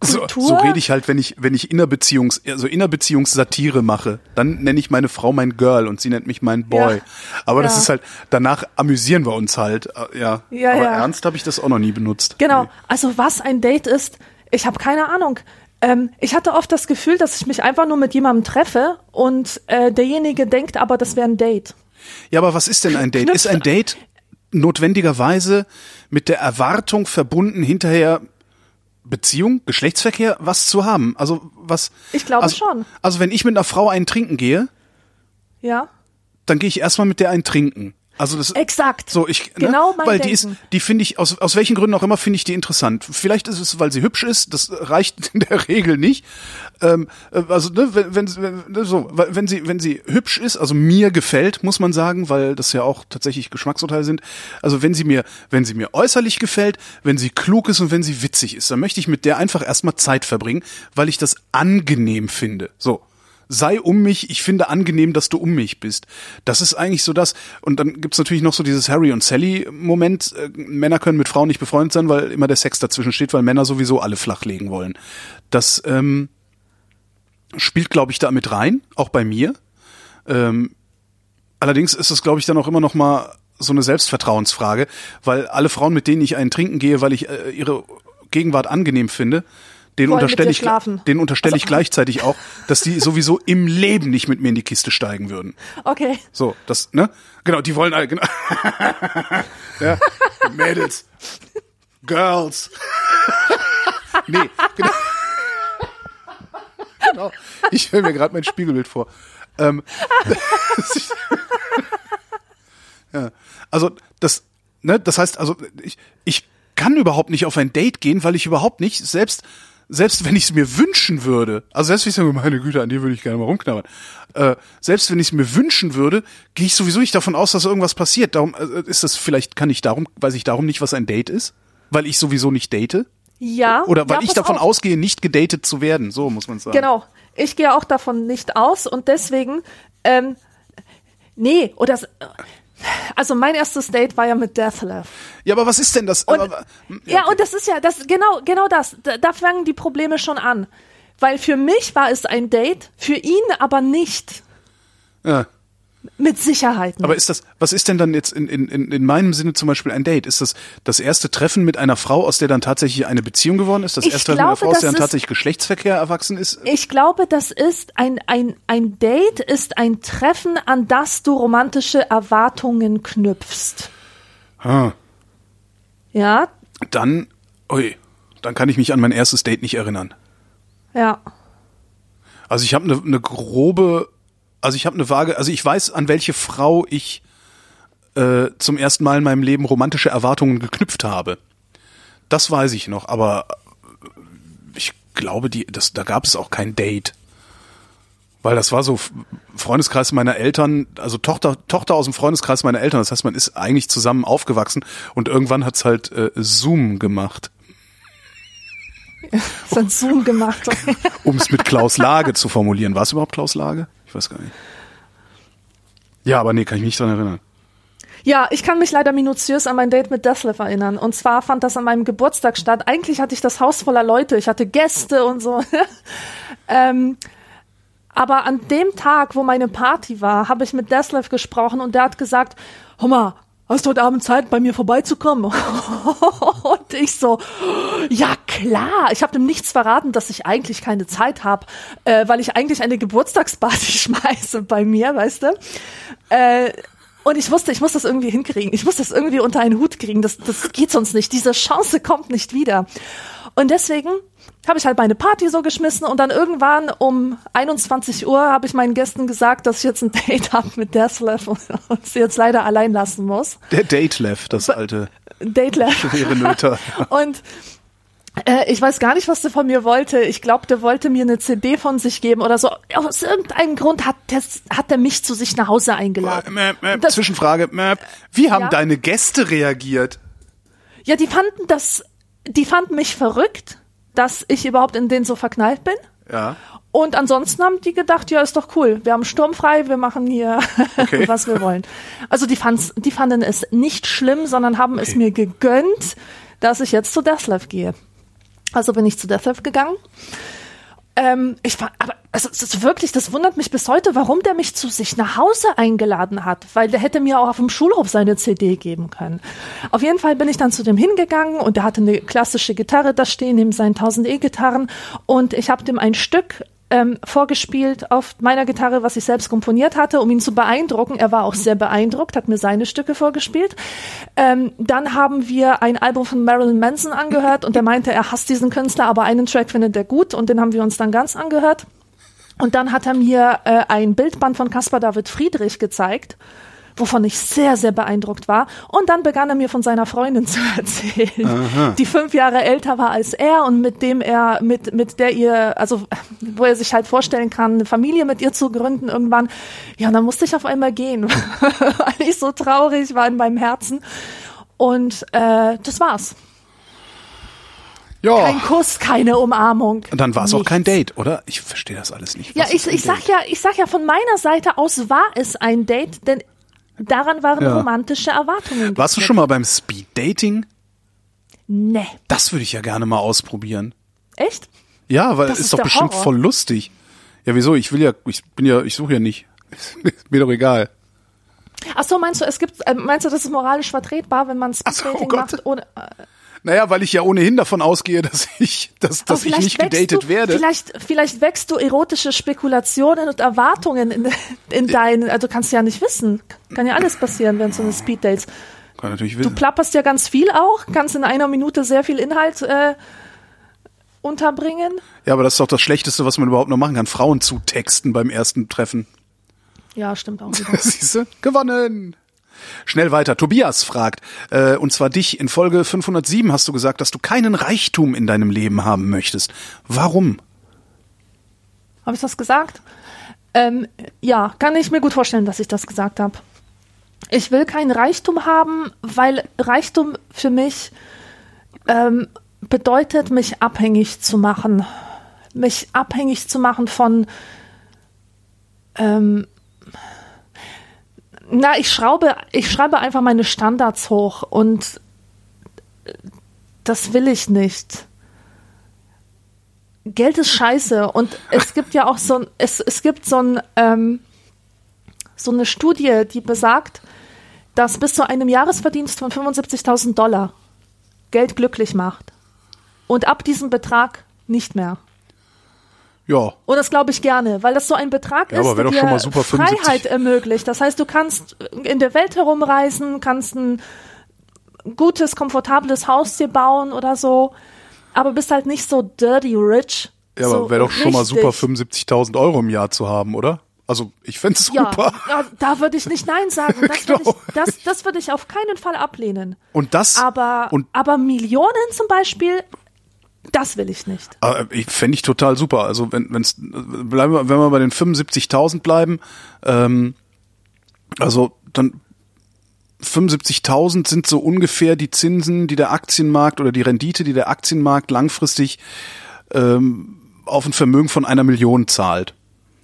Kultur. so rede ich halt, wenn ich, wenn ich Innerbeziehungs, also Innerbeziehungssatire mache, dann nenne ich meine Frau mein Girl und sie nennt mich mein Boy. Ja. Aber das Ja. ist halt, danach amüsieren wir uns halt, äh, ja. Ja, Aber ernst habe ich das auch noch nie benutzt. Genau. Also was ein Date ist, ich habe keine Ahnung. Ähm, ich hatte oft das Gefühl, dass ich mich einfach nur mit jemandem treffe und äh, derjenige denkt aber, das wäre ein Date. Ja, aber was ist denn ein Date? Knüpft- Ist ein Date notwendigerweise mit der Erwartung verbunden, hinterher Beziehung, Geschlechtsverkehr, was zu haben? Also was? Ich glaube also, schon. Also wenn ich mit einer Frau einen trinken gehe, Ja. dann gehe ich erstmal mit der einen trinken. Also das Exakt. So, ich, Genau ne? mein weil die ist, Denken. die finde ich aus aus welchen Gründen auch immer finde ich die interessant. Vielleicht ist es, weil sie hübsch ist. Das reicht in der Regel nicht. Ähm, äh, also ne, wenn, wenn, wenn ne, so, wenn sie wenn sie hübsch ist, also mir gefällt, muss man sagen, weil das ja auch tatsächlich Geschmacksurteile sind. Also wenn sie mir wenn sie mir äußerlich gefällt, wenn sie klug ist und wenn sie witzig ist, dann möchte ich mit der einfach erstmal Zeit verbringen, weil ich das angenehm finde. So sei um mich, ich finde angenehm, dass du um mich bist. Das ist eigentlich so das. Und dann gibt's natürlich noch so dieses Harry und Sally-Moment. Äh, Männer können mit Frauen nicht befreundet sein, weil immer der Sex dazwischen steht, weil Männer sowieso alle flachlegen wollen. Das ähm, spielt, glaube ich, da mit rein, auch bei mir. Ähm, allerdings ist es, glaube ich, dann auch immer noch mal so eine Selbstvertrauensfrage, weil alle Frauen, mit denen ich einen trinken gehe, weil ich äh, ihre Gegenwart angenehm finde, den unterstelle ich, den unterstelle ich gleichzeitig auch, dass die sowieso im Leben nicht mit mir in die Kiste steigen würden. Okay. So, das, ne? Genau, die wollen alle, genau. ja, Mädels. Girls. nee, genau. genau. Ich stelle mir gerade mein Spiegelbild vor. Ähm, ja, also das, ne, das heißt, also ich, ich kann überhaupt nicht auf ein Date gehen, weil ich überhaupt nicht, selbst, selbst wenn ich es mir wünschen würde, also selbst wenn ich sage, meine Güte, an dir würde ich gerne mal rumknabbern, äh, selbst wenn ich es mir wünschen würde, gehe ich sowieso nicht davon aus, dass irgendwas passiert. Darum äh, ist das vielleicht, kann ich darum, weiß ich darum nicht, was ein Date ist? Weil ich sowieso nicht date? Ja. Oder weil ja, ich davon auf. ausgehe, nicht gedatet zu werden, so muss man sagen. Genau. Ich gehe auch davon nicht aus und deswegen, ähm, nee, oder, also mein erstes Date war ja mit Deathless. Ja, aber was ist denn das? Und, aber, ja, und das ist ja, das, genau, genau das. Da, da fangen die Probleme schon an. Weil für mich war es ein Date, für ihn aber nicht. ja. Mit Sicherheit nicht. Aber ist das, was ist denn dann jetzt in, in, in in meinem Sinne zum Beispiel ein Date? Ist das das erste Treffen mit einer Frau, aus der dann tatsächlich eine Beziehung geworden ist? Das Ich erste Treffen mit einer Frau, aus der dann tatsächlich Geschlechtsverkehr erwachsen ist? Ich glaube, das ist ein, ein, ein Date, ist ein Treffen, an das du romantische Erwartungen knüpfst. Ah, Ja, dann, ui, dann kann ich mich an mein erstes Date nicht erinnern. ja. Also ich habe eine ne grobe, also ich habe eine vage, also ich weiß, an welche Frau ich äh, zum ersten Mal in meinem Leben romantische Erwartungen geknüpft habe. Das weiß ich noch, aber äh, ich glaube, die, das, da gab es auch kein Date. Weil das war so Freundeskreis meiner Eltern, also Tochter, Tochter aus dem Freundeskreis meiner Eltern. Das heißt, man ist eigentlich zusammen aufgewachsen und irgendwann hat's halt äh, Zoom gemacht, So ein Zoom gemacht. um es mit Klaus Lage zu formulieren. War es überhaupt Klaus Lage? Ich weiß gar nicht. Ja, aber nee, kann ich mich nicht dran erinnern. Ja, ich kann mich leider minutiös an mein Date mit Deathliff erinnern. Und zwar fand das an meinem Geburtstag statt. Eigentlich hatte ich das Haus voller Leute. Ich hatte Gäste und so. ähm, aber an dem Tag, wo meine Party war, habe ich mit Deathliff gesprochen und der hat gesagt, mal, hast du heute Abend Zeit, bei mir vorbeizukommen? und ich so, ja klar. Ich habe dem nichts verraten, dass ich eigentlich keine Zeit habe, äh, weil ich eigentlich eine Geburtstagsparty schmeiße bei mir, weißt du? Äh, und ich wusste, ich muss das irgendwie hinkriegen. Ich muss das irgendwie unter einen Hut kriegen. Das, das geht sonst nicht. Diese Chance kommt nicht wieder. Und deswegen habe ich halt meine Party so geschmissen und dann irgendwann um 21 Uhr habe ich meinen Gästen gesagt, dass ich jetzt ein Date habe mit Deathlev und, und sie jetzt leider allein lassen muss. Der Datelev, das alte Datelev. schwere Nöter. Und äh, ich weiß gar nicht, was der von mir wollte. Ich glaube, der wollte mir eine CD von sich geben oder so. Aus irgendeinem Grund hat der, hat der mich zu sich nach Hause eingeladen. Mäp, mäp, Das- Zwischenfrage, mäp. wie haben Ja? deine Gäste reagiert? Ja, die fanden das, die fanden mich verrückt, dass ich überhaupt in den so verknallt bin. Ja. Und ansonsten haben die gedacht, ja, ist doch cool. Wir haben sturmfrei, wir machen hier, Okay. was wir wollen. Also die, fand's, die fanden es nicht schlimm, sondern haben es Okay. mir gegönnt, dass ich jetzt zu Deathlife gehe. Also bin ich zu Deathlife gegangen. Ähm, ich war, aber also, ist wirklich, das wundert mich bis heute, warum der mich zu sich nach Hause eingeladen hat, weil der hätte mir auch auf dem Schulhof seine CD geben können. Auf jeden Fall bin ich dann zu dem hingegangen und der hatte eine klassische Gitarre da stehen, neben seinen 1000 E-Gitarren und ich habe dem ein Stück ähm, vorgespielt auf meiner Gitarre, was ich selbst komponiert hatte, um ihn zu beeindrucken. Er war auch sehr beeindruckt, hat mir seine Stücke vorgespielt. Ähm, dann haben wir ein Album von Marilyn Manson angehört und er meinte, er hasst diesen Künstler, aber einen Track findet er gut und den haben wir uns dann ganz angehört. Und dann hat er mir äh, ein Bildband von Caspar David Friedrich gezeigt, wovon ich sehr, sehr beeindruckt war. Und dann begann er mir von seiner Freundin zu erzählen, die fünf Jahre älter war als er und mit dem er, mit, mit der ihr, also wo er sich halt vorstellen kann, eine Familie mit ihr zu gründen irgendwann. Ja, und dann musste ich auf einmal gehen, weil ich so traurig war in meinem Herzen. Und äh, das war's. Ja. Kein Kuss, keine Umarmung. Und dann war es auch kein Date, oder? Ich verstehe das alles nicht. Ja, ich, ich sag ja, ich sag ja von meiner Seite aus war es ein Date, denn daran waren Ja. romantische Erwartungen. Warst du schon mal beim Speed Dating? Nee. Das würde ich ja gerne mal ausprobieren. Echt? Ja, weil Das ist ist doch bestimmt Horror. voll lustig. Ja, wieso? Ich will ja, ich bin ja, ich suche ja nicht. Mir doch egal. Ach so, meinst du, es gibt, äh, meinst du, das ist moralisch vertretbar, wenn man Ach so, Speeddating oh macht ohne, äh, Naja, weil ich ja ohnehin davon ausgehe, dass ich, dass, dass ich nicht gedatet du, werde. Vielleicht, vielleicht wächst du erotische Spekulationen und Erwartungen in, in deinen, also kannst du ja nicht wissen. Kann ja alles passieren während so eines Speeddates. Kann natürlich Du wissen. plapperst ja ganz viel auch, kannst in einer Minute sehr viel Inhalt äh, unterbringen. Ja, aber das ist doch das Schlechteste, was man überhaupt noch machen kann. Frauen zutexten beim ersten Treffen. Ja, stimmt auch. Siehst du? Gewonnen. Schnell weiter. Tobias fragt, äh, und zwar dich, in Folge 507 hast du gesagt, dass du keinen Reichtum in deinem Leben haben möchtest. Warum? Habe ich das gesagt? Ähm, ja, kann ich mir gut vorstellen, dass ich das gesagt habe. Ich will keinen Reichtum haben, weil Reichtum für mich ähm, bedeutet, mich abhängig zu machen. Mich abhängig zu machen von. Ähm, na, ich schraube, ich schreibe einfach meine Standards hoch und das will ich nicht. Geld ist scheiße und es gibt ja auch so ein, es, es gibt so ein, ähm, so eine Studie, die besagt, dass bis zu einem Jahresverdienst von 75.000 Dollar Geld glücklich macht. Und ab diesem Betrag nicht mehr. Ja, Und das glaube ich gerne, weil das so ein Betrag Ja, ist, der dir mal super, 75. Freiheit ermöglicht. Das heißt, du kannst in der Welt herumreisen, kannst ein gutes, komfortables Haus dir bauen oder so, aber bist halt nicht so dirty rich. ja so aber wäre doch schon mal super, 75.000 Euro im Jahr zu haben, oder? Also, ich fände es super. ja, da würde ich nicht Nein sagen. Das würde Genau. ich, das, das würde ich auf keinen Fall ablehnen. Und das, Aber, und aber Millionen zum Beispiel, das will ich nicht. äh, ich fände ich total super. Also, wenn, wenn's, bleiben wir, wenn wir bei den 75.000 bleiben, ähm, also, dann 75.000 sind so ungefähr die Zinsen, die der Aktienmarkt oder die Rendite, die der Aktienmarkt langfristig ähm, auf ein Vermögen von einer Million zahlt.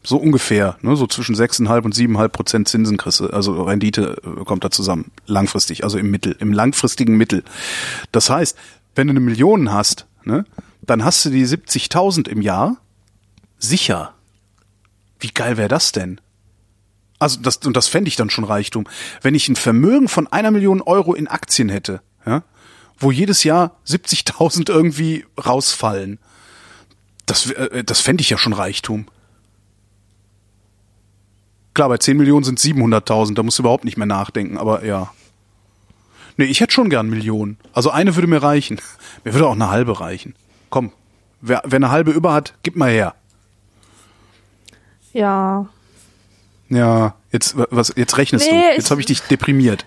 So ungefähr, ne? so zwischen 6,5 und 7,5 Prozent Zinsen also Rendite äh, kommt da zusammen, langfristig, also im Mittel, im langfristigen Mittel. Das heißt, wenn du eine Million hast, ne, dann hast du die 70.000 im Jahr sicher. Wie geil wäre das denn? Also das, und das fände ich dann schon Reichtum. Wenn ich ein Vermögen von einer Million Euro in Aktien hätte, ja, wo jedes Jahr 70.000 irgendwie rausfallen, das, äh, das fände ich ja schon Reichtum. Klar, bei 10 Millionen sind 700.000, da musst du überhaupt nicht mehr nachdenken, aber ja. Nee, ich hätte schon gern Millionen. Also eine würde mir reichen. Mir würde auch eine halbe reichen. Komm, wer, wer eine halbe über hat, gib mal her. Ja. Ja, jetzt, was, jetzt rechnest Nee, du. Jetzt habe ich dich deprimiert.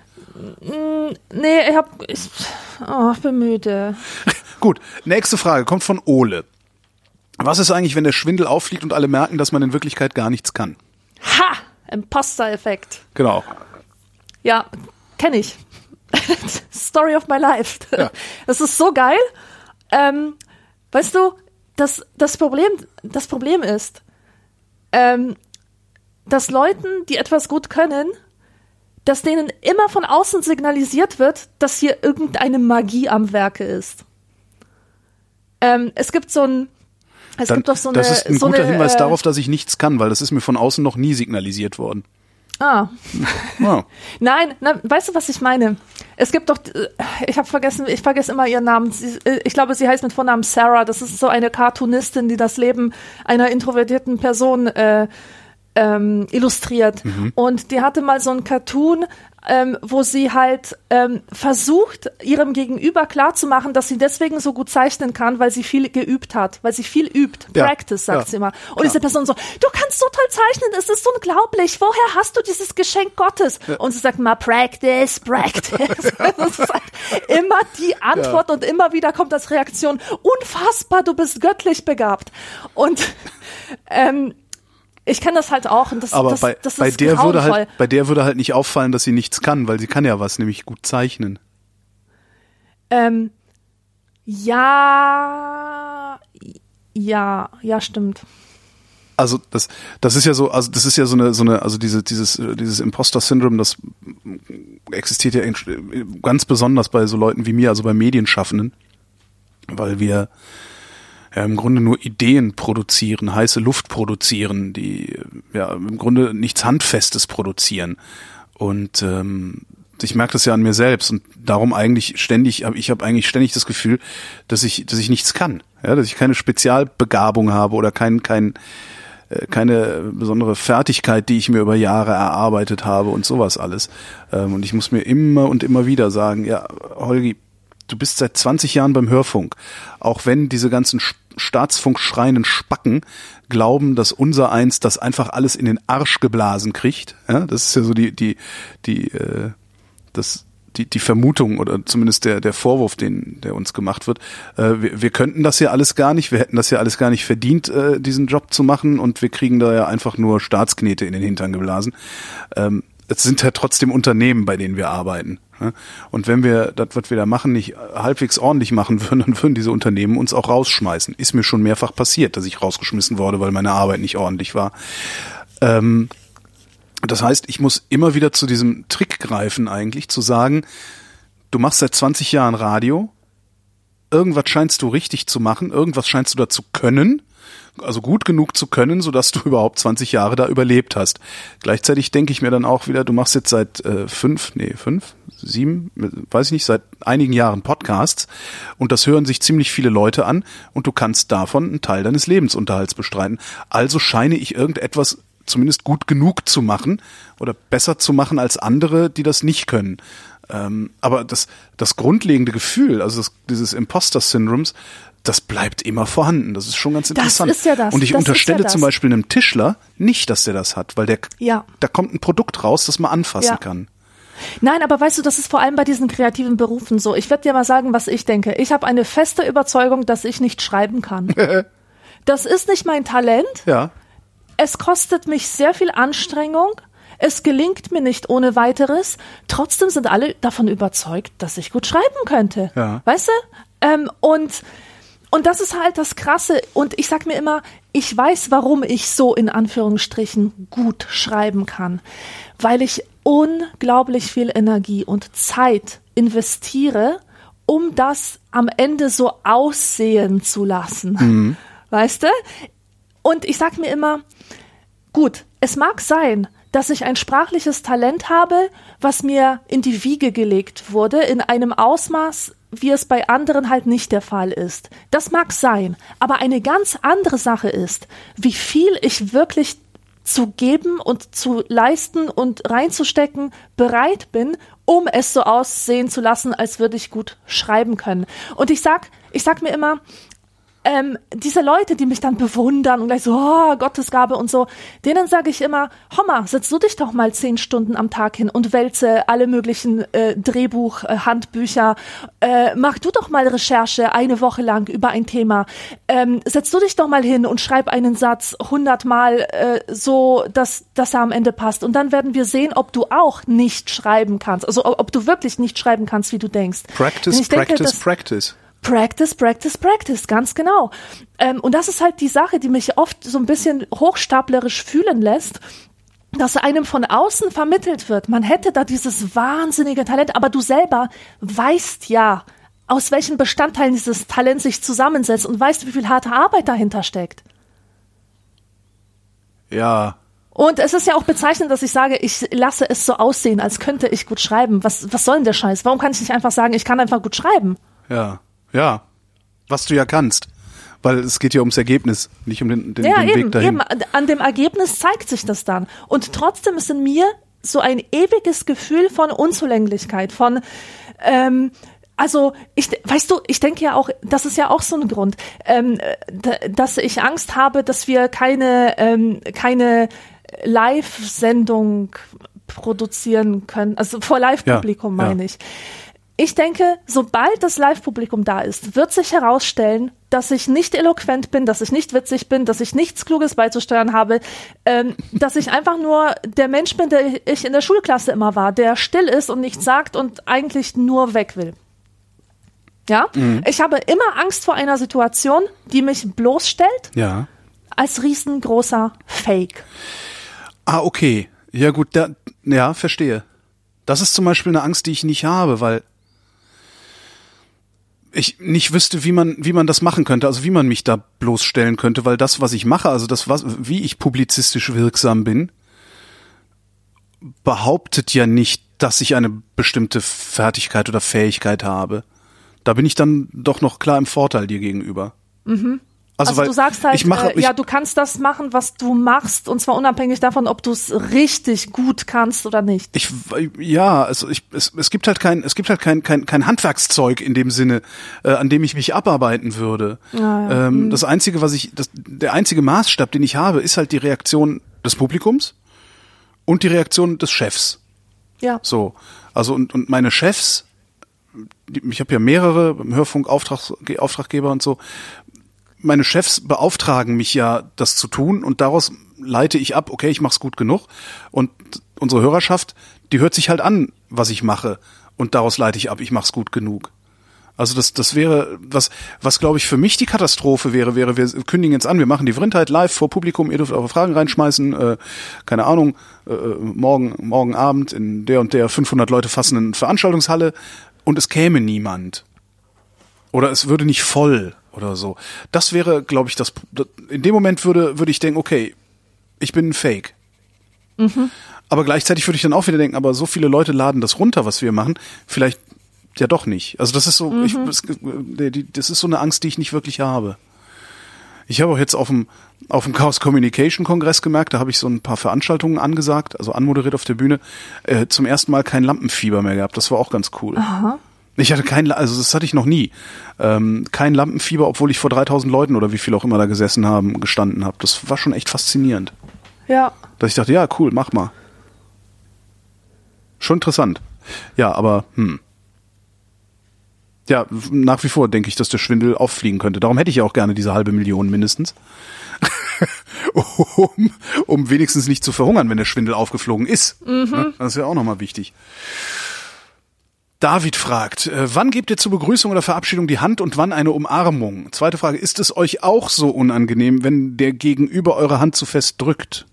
Nee, ich hab. Ich, oh, ich bin müde. Gut, nächste Frage kommt von Ole. Was ist eigentlich, wenn der Schwindel auffliegt und alle merken, dass man in Wirklichkeit gar nichts kann? Ha! Imposter-Effekt. Genau. Ja, kenne ich. Story of my life. Ja. Das ist so geil. Ähm, weißt du, das, das, Problem, das Problem ist, ähm, dass Leuten, die etwas gut können, dass denen immer von außen signalisiert wird, dass hier irgendeine Magie am Werke ist. Ähm, es gibt so ein, es Dann, gibt doch so eine, das ist ein so guter eine, Hinweis äh, darauf, dass ich nichts kann, weil das ist mir von außen noch nie signalisiert worden. Ah, Ja. Nein, na, weißt du, was ich meine? Es gibt doch, äh, ich habe vergessen, ich vergesse immer ihren Namen. Sie, äh, ich glaube, sie heißt mit Vornamen Sarah. Das ist so eine Cartoonistin, die das Leben einer introvertierten Person äh, ähm, illustriert. Und die hatte mal so ein Cartoon, ähm, wo sie halt ähm, versucht, ihrem Gegenüber klarzumachen, dass sie deswegen so gut zeichnen kann, weil sie viel geübt hat, weil sie viel übt. Ja, Practice, sagt ja, sie immer. Und diese Person so, du kannst so toll zeichnen, es ist unglaublich. Woher hast du dieses Geschenk Gottes? Und sie sagt mal, Practice, Practice. das ist halt immer die Antwort und immer wieder kommt als Reaktion, unfassbar, du bist göttlich begabt. Und ähm, ich kenne das halt auch und das, Aber das, bei, das bei ist der würde halt, bei der würde halt nicht auffallen, dass sie nichts kann, weil sie kann ja was, nämlich gut zeichnen. Ähm, ja, ja, ja, stimmt. Also das, das ist ja so, also das ist ja so eine, so eine, also diese, dieses, äh, dieses Imposter-Syndrom, das existiert ja ganz besonders bei so Leuten wie mir, also bei Medienschaffenden, weil wir ja im Grunde nur Ideen produzieren, heiße Luft produzieren, die äh, ja im Grunde nichts Handfestes produzieren. Und ähm, ich merke das ja an mir selbst und darum eigentlich ständig, ich habe eigentlich ständig das Gefühl, dass ich, dass ich nichts kann, ja, dass ich keine Spezialbegabung habe oder kein, kein, äh, keine besondere Fertigkeit, die ich mir über Jahre erarbeitet habe und sowas alles. Ähm, Und ich muss mir immer und immer wieder sagen, ja, Holgi, du bist seit 20 Jahren beim Hörfunk. Auch wenn diese ganzen Sch- Staatsfunkschreinen Spacken glauben, dass unser eins das einfach alles in den Arsch geblasen kriegt. Ja, das ist ja so die, die, die, äh, das, die, die Vermutung oder zumindest der, der Vorwurf, den, der uns gemacht wird. Äh, wir, wir könnten das ja alles gar nicht, wir hätten das ja alles gar nicht verdient, äh, diesen Job zu machen und wir kriegen da ja einfach nur Staatsknete in den Hintern geblasen. Ähm, es sind ja trotzdem Unternehmen, bei denen wir arbeiten. Und wenn wir das, was wir da machen, nicht halbwegs ordentlich machen würden, dann würden diese Unternehmen uns auch rausschmeißen. Ist mir schon mehrfach passiert, dass ich rausgeschmissen wurde, weil meine Arbeit nicht ordentlich war. Ähm, das heißt, ich muss immer wieder zu diesem Trick greifen eigentlich, zu sagen, du machst seit 20 Jahren Radio, irgendwas scheinst du richtig zu machen, irgendwas scheinst du da zu können, also gut genug zu können, sodass du überhaupt 20 Jahre da überlebt hast. Gleichzeitig denke ich mir dann auch wieder, du machst jetzt seit äh, fünf, nee, fünf, sieben, weiß ich nicht, seit einigen Jahren Podcasts und das hören sich ziemlich viele Leute an und du kannst davon einen Teil deines Lebensunterhalts bestreiten. Also scheine ich irgendetwas zumindest gut genug zu machen oder besser zu machen als andere, die das nicht können. Ähm, aber das, das grundlegende Gefühl, also das, dieses Imposter-Syndroms, das bleibt immer vorhanden. Das ist schon ganz Das interessant. ist ja das. Und ich Das unterstelle ja das. zum Beispiel einem Tischler nicht, dass der das hat, weil der, Ja. da kommt ein Produkt raus, das man anfassen Ja. kann. Nein, aber weißt du, das ist vor allem bei diesen kreativen Berufen so. Ich werde dir mal sagen, was ich denke. Ich habe eine feste Überzeugung, dass ich nicht schreiben kann. das ist nicht mein Talent. Ja. Es kostet mich sehr viel Anstrengung. Es gelingt mir nicht ohne weiteres. Trotzdem sind alle davon überzeugt, dass ich gut schreiben könnte. Ja. Weißt du? Ähm, und, und das ist halt das Krasse. Und ich sag mir immer, ich weiß, warum ich so in Anführungsstrichen gut schreiben kann. Weil ich unglaublich viel Energie und Zeit investiere, um das am Ende so aussehen zu lassen. Weißt du? Und ich sag mir immer, gut, es mag sein, dass ich ein sprachliches Talent habe, was mir in die Wiege gelegt wurde, in einem Ausmaß, wie es bei anderen halt nicht der Fall ist. Das mag sein, aber eine ganz andere Sache ist, wie viel ich wirklich zu geben und zu leisten und reinzustecken bereit bin, um es so aussehen zu lassen, als würde ich gut schreiben können. Und ich sag, ich sag mir immer, ähm, diese Leute, die mich dann bewundern und gleich so, oh, Gottesgabe und so, denen sage ich immer, Homma, setz du dich doch mal zehn Stunden am Tag hin und wälze alle möglichen äh, Drehbuch, äh, Handbücher, äh, mach du doch mal Recherche eine Woche lang über ein Thema, ähm, setz du dich doch mal hin und schreib einen Satz hundertmal äh, so, dass, dass er am Ende passt und dann werden wir sehen, ob du auch nicht schreiben kannst, also ob du wirklich nicht schreiben kannst, wie du denkst. Practice, denke, practice, practice. Practice, practice, practice, ganz genau. Ähm, und das ist halt die Sache, die mich oft so ein bisschen hochstaplerisch fühlen lässt, dass einem von außen vermittelt wird, man hätte da dieses wahnsinnige Talent, aber du selber weißt ja, aus welchen Bestandteilen dieses Talent sich zusammensetzt und weißt, wie viel harte Arbeit dahinter steckt. Ja. Und es ist ja auch bezeichnend, dass ich sage, ich lasse es so aussehen, als könnte ich gut schreiben. Was, was soll denn der Scheiß? Warum kann ich nicht einfach sagen, ich kann einfach gut schreiben? Ja. Ja. Was du ja kannst. Weil es geht ja ums Ergebnis, nicht um den, den, Ja, den eben, Weg dahin. eben. An dem Ergebnis zeigt sich das dann. Und trotzdem ist in mir so ein ewiges Gefühl von Unzulänglichkeit, von ähm, also ich, weißt du, ich denke ja auch, das ist ja auch so ein Grund, ähm, dass ich Angst habe, dass wir keine ähm, keine Live-Sendung produzieren können, also vor Live-Publikum Ja, ja. meine ich. Ich denke, sobald das Live-Publikum da ist, wird sich herausstellen, dass ich nicht eloquent bin, dass ich nicht witzig bin, dass ich nichts Kluges beizusteuern habe, ähm, dass ich einfach nur der Mensch bin, der ich in der Schulklasse immer war, der still ist und nichts sagt und eigentlich nur weg will. Ja, ich habe immer Angst vor einer Situation, die mich bloßstellt Ja. als riesengroßer Fake. Ah, okay. Ja, gut, da, ja, verstehe. Das ist zum Beispiel eine Angst, die ich nicht habe, weil ich nicht wüsste, wie man, wie man das machen könnte, also wie man mich da bloßstellen könnte, weil das, was ich mache, also das, was, wie ich publizistisch wirksam bin, behauptet ja nicht, dass ich eine bestimmte Fertigkeit oder Fähigkeit habe. Da bin ich dann doch noch klar im Vorteil dir gegenüber. Also, weil du sagst halt, ich mache, äh, ja, du kannst das machen, was du machst, und zwar unabhängig davon, ob du es richtig gut kannst oder nicht. Ich ja, also ich, es, es gibt halt kein es gibt halt kein kein kein Handwerkszeug in dem Sinne, äh, an dem ich mich abarbeiten würde. ja. Ähm, das einzige, was ich das, der einzige Maßstab, den ich habe, ist halt die Reaktion des Publikums und die Reaktion des Chefs. Ja. So, also und und meine Chefs, ich habe ja mehrere im Hörfunk Auftrags, Auftraggeber und so. Meine Chefs beauftragen mich ja, das zu tun und daraus leite ich ab, okay, ich mach's gut genug und unsere Hörerschaft, die hört sich halt an, was ich mache und daraus leite ich ab, ich mach's gut genug. Also das, das wäre, was, was glaube ich für mich die Katastrophe wäre, wäre, wir kündigen jetzt an, wir machen die Vrindheit live vor Publikum, ihr dürft eure Fragen reinschmeißen, äh, keine Ahnung, äh, morgen, morgen Abend in der und der 500 Leute fassenden Veranstaltungshalle und es käme niemand. Oder es würde nicht voll oder so. Das wäre, glaube ich, das, in dem Moment würde, würde ich denken, okay, ich bin ein Fake. Aber gleichzeitig würde ich dann auch wieder denken, aber so viele Leute laden das runter, was wir machen, vielleicht ja doch nicht. Also das ist so, ich, es, die- die- das ist so eine Angst, die ich nicht wirklich habe. Ich habe auch jetzt auf dem auf dem Chaos Communication Kongress gemerkt, da habe ich so ein paar Veranstaltungen angesagt, also anmoderiert auf der Bühne, äh, zum ersten Mal kein Lampenfieber mehr gehabt. Das war auch ganz cool. Ich hatte kein, also das hatte ich noch nie, ähm, kein Lampenfieber, obwohl ich vor 3000 Leuten oder wie viel auch immer da gesessen haben, gestanden habe. Das war schon echt faszinierend, Ja. dass ich dachte, ja cool, mach mal. Schon interessant. Ja, aber hm. Ja, nach wie vor denke ich, dass der Schwindel auffliegen könnte. Darum hätte ich ja auch gerne diese halbe Million mindestens. um, um wenigstens nicht zu verhungern, wenn der Schwindel aufgeflogen ist. Ne? Das ist ja auch nochmal wichtig. David fragt, äh, wann gebt ihr zur Begrüßung oder Verabschiedung die Hand und wann eine Umarmung? Zweite Frage, ist es euch auch so unangenehm, wenn der Gegenüber eure Hand zu fest drückt?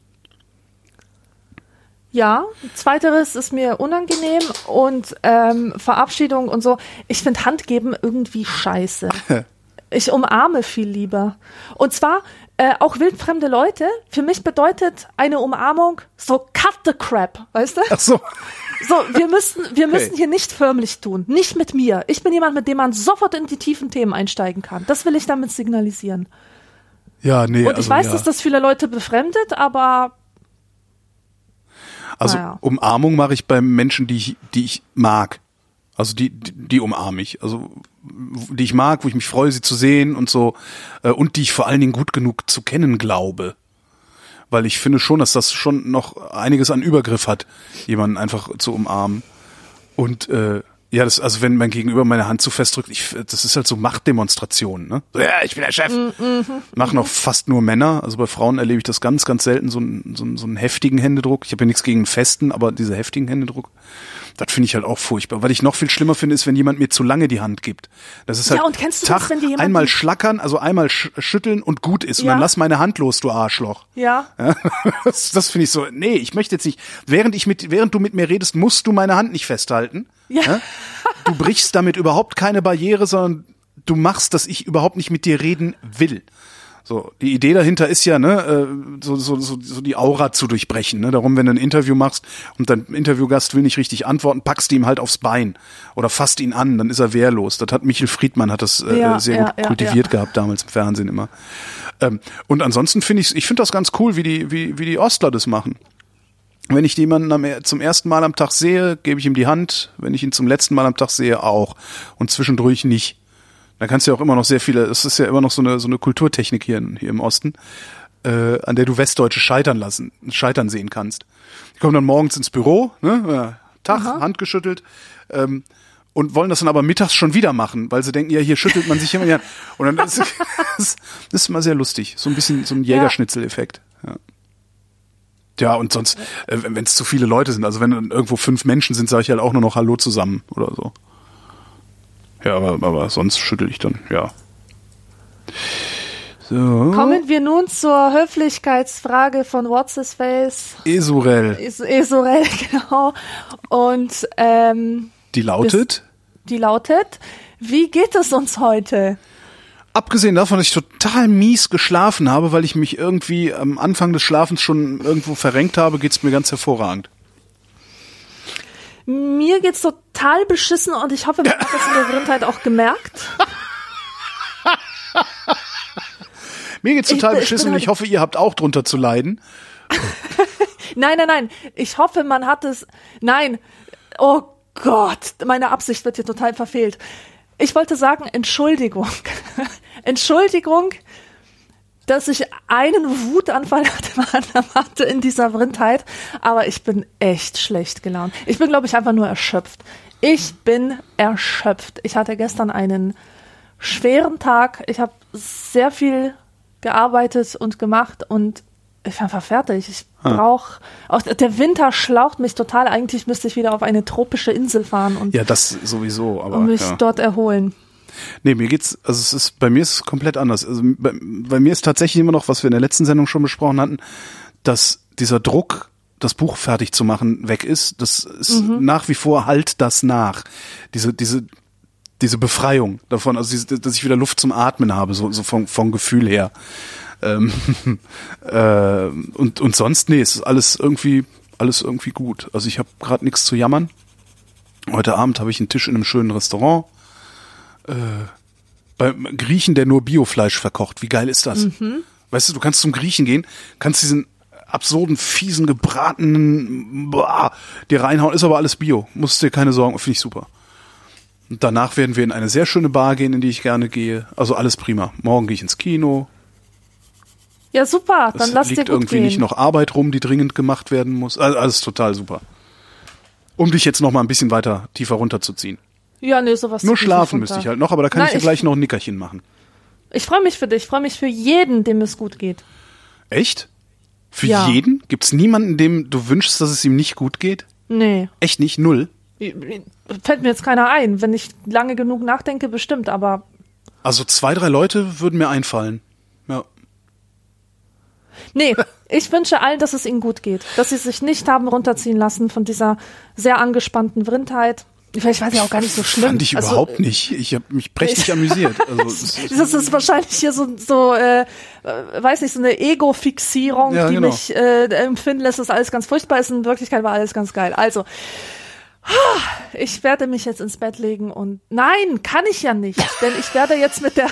Ja, zweiteres ist mir unangenehm und ähm, Verabschiedung und so. Ich finde Handgeben irgendwie scheiße. Ich umarme viel lieber. Und zwar äh, auch wildfremde Leute. Für mich bedeutet eine Umarmung so cut the crap, weißt du? Ach so. So, wir müssen, wir müssen hier nicht förmlich tun. Nicht mit mir. Ich bin jemand, mit dem man sofort in die tiefen Themen einsteigen kann. Das will ich damit signalisieren. Ja, nee. Und ich weiß, dass das viele Leute befremdet, aber Also Naja. Umarmung mache ich bei Menschen, die ich, die ich mag. Also die, die, die umarme ich. Also die ich mag, wo ich mich freue, sie zu sehen und so. Äh, Und die ich vor allen Dingen gut genug zu kennen glaube. Weil ich finde schon, dass das schon noch einiges an Übergriff hat, jemanden einfach zu umarmen. Und äh, ja, das, also wenn mein Gegenüber meine Hand zu fest drückt, ich, das ist halt so Machtdemonstration, ne? So, ja, ich bin der Chef. Machen auch fast nur Männer. Also bei Frauen erlebe ich das ganz, ganz selten, so einen, so einen, so einen heftigen Händedruck. Ich habe ja nichts gegen einen festen, aber diese heftigen Händedruck, das finde ich halt auch furchtbar. Was ich noch viel schlimmer finde, ist, wenn jemand mir zu lange die Hand gibt. Das ist Ja, halt und kennst du Tag, das, wenn dir jemand einmal die- schlackern, also einmal sch schütteln und gut ist. Und Ja. dann lass meine Hand los, du Arschloch. ja. Ja, das das finde ich so, nee, ich möchte jetzt nicht, während ich mit, während du mit mir redest, musst du meine Hand nicht festhalten. Ja. Du brichst damit überhaupt keine Barriere, sondern du machst, dass ich überhaupt nicht mit dir reden will. So, die Idee dahinter ist ja, ne, äh, so, so, so, so die Aura zu durchbrechen. Ne? Darum, wenn du ein Interview machst und dein Interviewgast will nicht richtig antworten, packst du ihm halt aufs Bein oder fasst ihn an, dann ist er wehrlos. Das hat Michel Friedmann hat das äh, Ja, sehr ja, gut ja, kultiviert gehabt damals im Fernsehen immer. Ähm, und ansonsten finde ich, ich finde das ganz cool, wie die, wie, wie die Ostler das machen. Wenn ich jemanden am, zum ersten Mal am Tag sehe, gebe ich ihm die Hand. Wenn ich ihn zum letzten Mal am Tag sehe, auch. Und zwischendurch nicht. Da kannst du ja auch immer noch sehr viele, es ist ja immer noch so eine, so eine Kulturtechnik hier, in, hier im Osten, äh, an der du Westdeutsche scheitern lassen, scheitern sehen kannst. Die kommen dann morgens ins Büro, ne, ja, Tag, Hand geschüttelt, ähm, und wollen das dann aber mittags schon wieder machen, weil sie denken, ja, hier schüttelt man sich immer wieder. Und dann ist das, das ist immer sehr lustig. So ein bisschen so ein Jägerschnitzel-Effekt. Ja. Ja, und sonst, äh, wenn es zu viele Leute sind, also wenn dann irgendwo fünf Menschen sind, sage ich halt auch nur noch Hallo zusammen oder so. Ja, aber, aber sonst schüttel ich dann, ja. So. Kommen wir nun zur Höflichkeitsfrage von What's His Face. Esurel. Es Esorel, genau. Und ähm, Die lautet, die lautet, wie geht es uns heute? Abgesehen davon, dass ich total mies geschlafen habe, weil ich mich irgendwie am Anfang des Schlafens schon irgendwo verrenkt habe, geht's mir ganz hervorragend. Mir geht's total beschissen und ich hoffe, man hat das in der Rindheit auch gemerkt. Mir geht's Ich total ich beschissen bin und ich halt- hoffe, ihr habt auch drunter zu leiden. Nein, nein, nein. Ich hoffe, man hat es. Nein. Oh Gott, meine Absicht wird hier total verfehlt. Ich wollte sagen, Entschuldigung. Entschuldigung, dass ich einen Wutanfall hatte- in dieser Brindheit, aber ich bin echt schlecht gelaunt. Ich bin, glaube ich, einfach nur erschöpft. Ich bin erschöpft. Ich hatte gestern einen schweren Tag. Ich habe sehr viel gearbeitet und gemacht und ich bin einfach fertig. Ich brauche auch der Winter schlaucht mich total. Eigentlich müsste ich wieder auf eine tropische Insel fahren und, Ja, das sowieso, aber und mich ja. dort erholen. Nee, mir geht's, also es ist, bei mir ist es komplett anders. Also bei, bei mir ist tatsächlich immer noch, was wir in der letzten Sendung schon besprochen hatten, dass dieser Druck, das Buch fertig zu machen, weg ist. Das ist nach wie vor halt das nach. Diese, diese, diese Befreiung davon, also diese, dass ich wieder Luft zum Atmen habe, so, so vom, vom Gefühl her. Ähm, äh, und, und sonst, nee, es ist alles irgendwie, alles irgendwie gut. Also ich habe gerade nichts zu jammern. Heute Abend habe ich einen Tisch in einem schönen Restaurant beim Griechen, der nur Biofleisch verkocht. Wie geil ist das? Weißt du, du kannst zum Griechen gehen, kannst diesen absurden, fiesen, gebratenen boah, dir reinhauen, ist aber alles Bio. Musst dir keine Sorgen, finde ich super. Und danach werden wir in eine sehr schöne Bar gehen, in die ich gerne gehe. Also alles prima. Morgen gehe ich ins Kino. Ja, super. Dann Es lass dir liegt gut irgendwie gehen. nicht noch Arbeit rum, die dringend gemacht werden muss. Also alles total super. Um dich jetzt noch mal ein bisschen weiter tiefer runterzuziehen. Ja, nee, sowas. Nur schlafen müsste ich halt noch, aber da kann Nein, ich ja ich- gleich noch ein Nickerchen machen. Ich freue mich für dich. Ich freue mich für jeden, dem es gut geht. Echt? Für Ja. jeden? Gibt's niemanden, dem du wünschst, dass es ihm nicht gut geht? Nee. Echt nicht? Null? Fällt mir jetzt keiner ein. Wenn ich lange genug nachdenke, bestimmt, aber Also zwei, drei Leute würden mir einfallen. Ja. Nee, ich wünsche allen, dass es ihnen gut geht. Dass sie sich nicht haben runterziehen lassen von dieser sehr angespannten Vrindheit. Vielleicht war sie auch gar nicht so schlimm. Fand ich Also, überhaupt nicht. Ich habe mich prächtig amüsiert. Also, Das ist wahrscheinlich hier so, so äh, äh, weiß nicht, so eine Ego-Fixierung, Ja, die genau. mich äh, empfinden lässt, dass alles ganz furchtbar ist. In Wirklichkeit war alles ganz geil. Also, ich werde mich jetzt ins Bett legen und nein, kann ich ja nicht, denn ich werde jetzt mit der,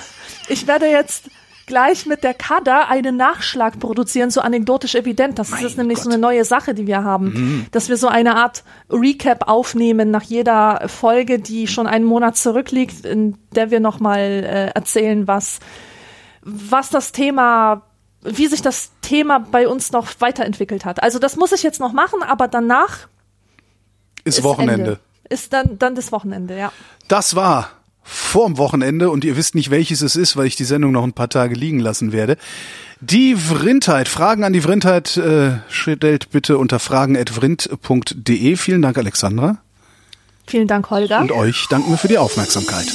ich werde jetzt gleich mit der Kada einen Nachschlag produzieren, so anekdotisch evident. Das ist Mein jetzt nämlich so Gott. eine neue Sache, die wir haben, dass wir so eine Art Recap aufnehmen nach jeder Folge, die schon einen Monat zurückliegt, in der wir nochmal äh, erzählen, was, was das Thema, wie sich das Thema bei uns noch weiterentwickelt hat. Also das muss ich jetzt noch machen, aber danach ist ist Wochenende. Ende. Ist dann, dann das Wochenende, ja. Das war vorm Wochenende und ihr wisst nicht, welches es ist, weil ich die Sendung noch ein paar Tage liegen lassen werde. Die Vrindheit. Fragen an die Vrindheit äh, stellt bitte unter fragen.vrind.de. Vielen Dank, Alexandra. Vielen Dank, Holger. Und euch danken wir für die Aufmerksamkeit.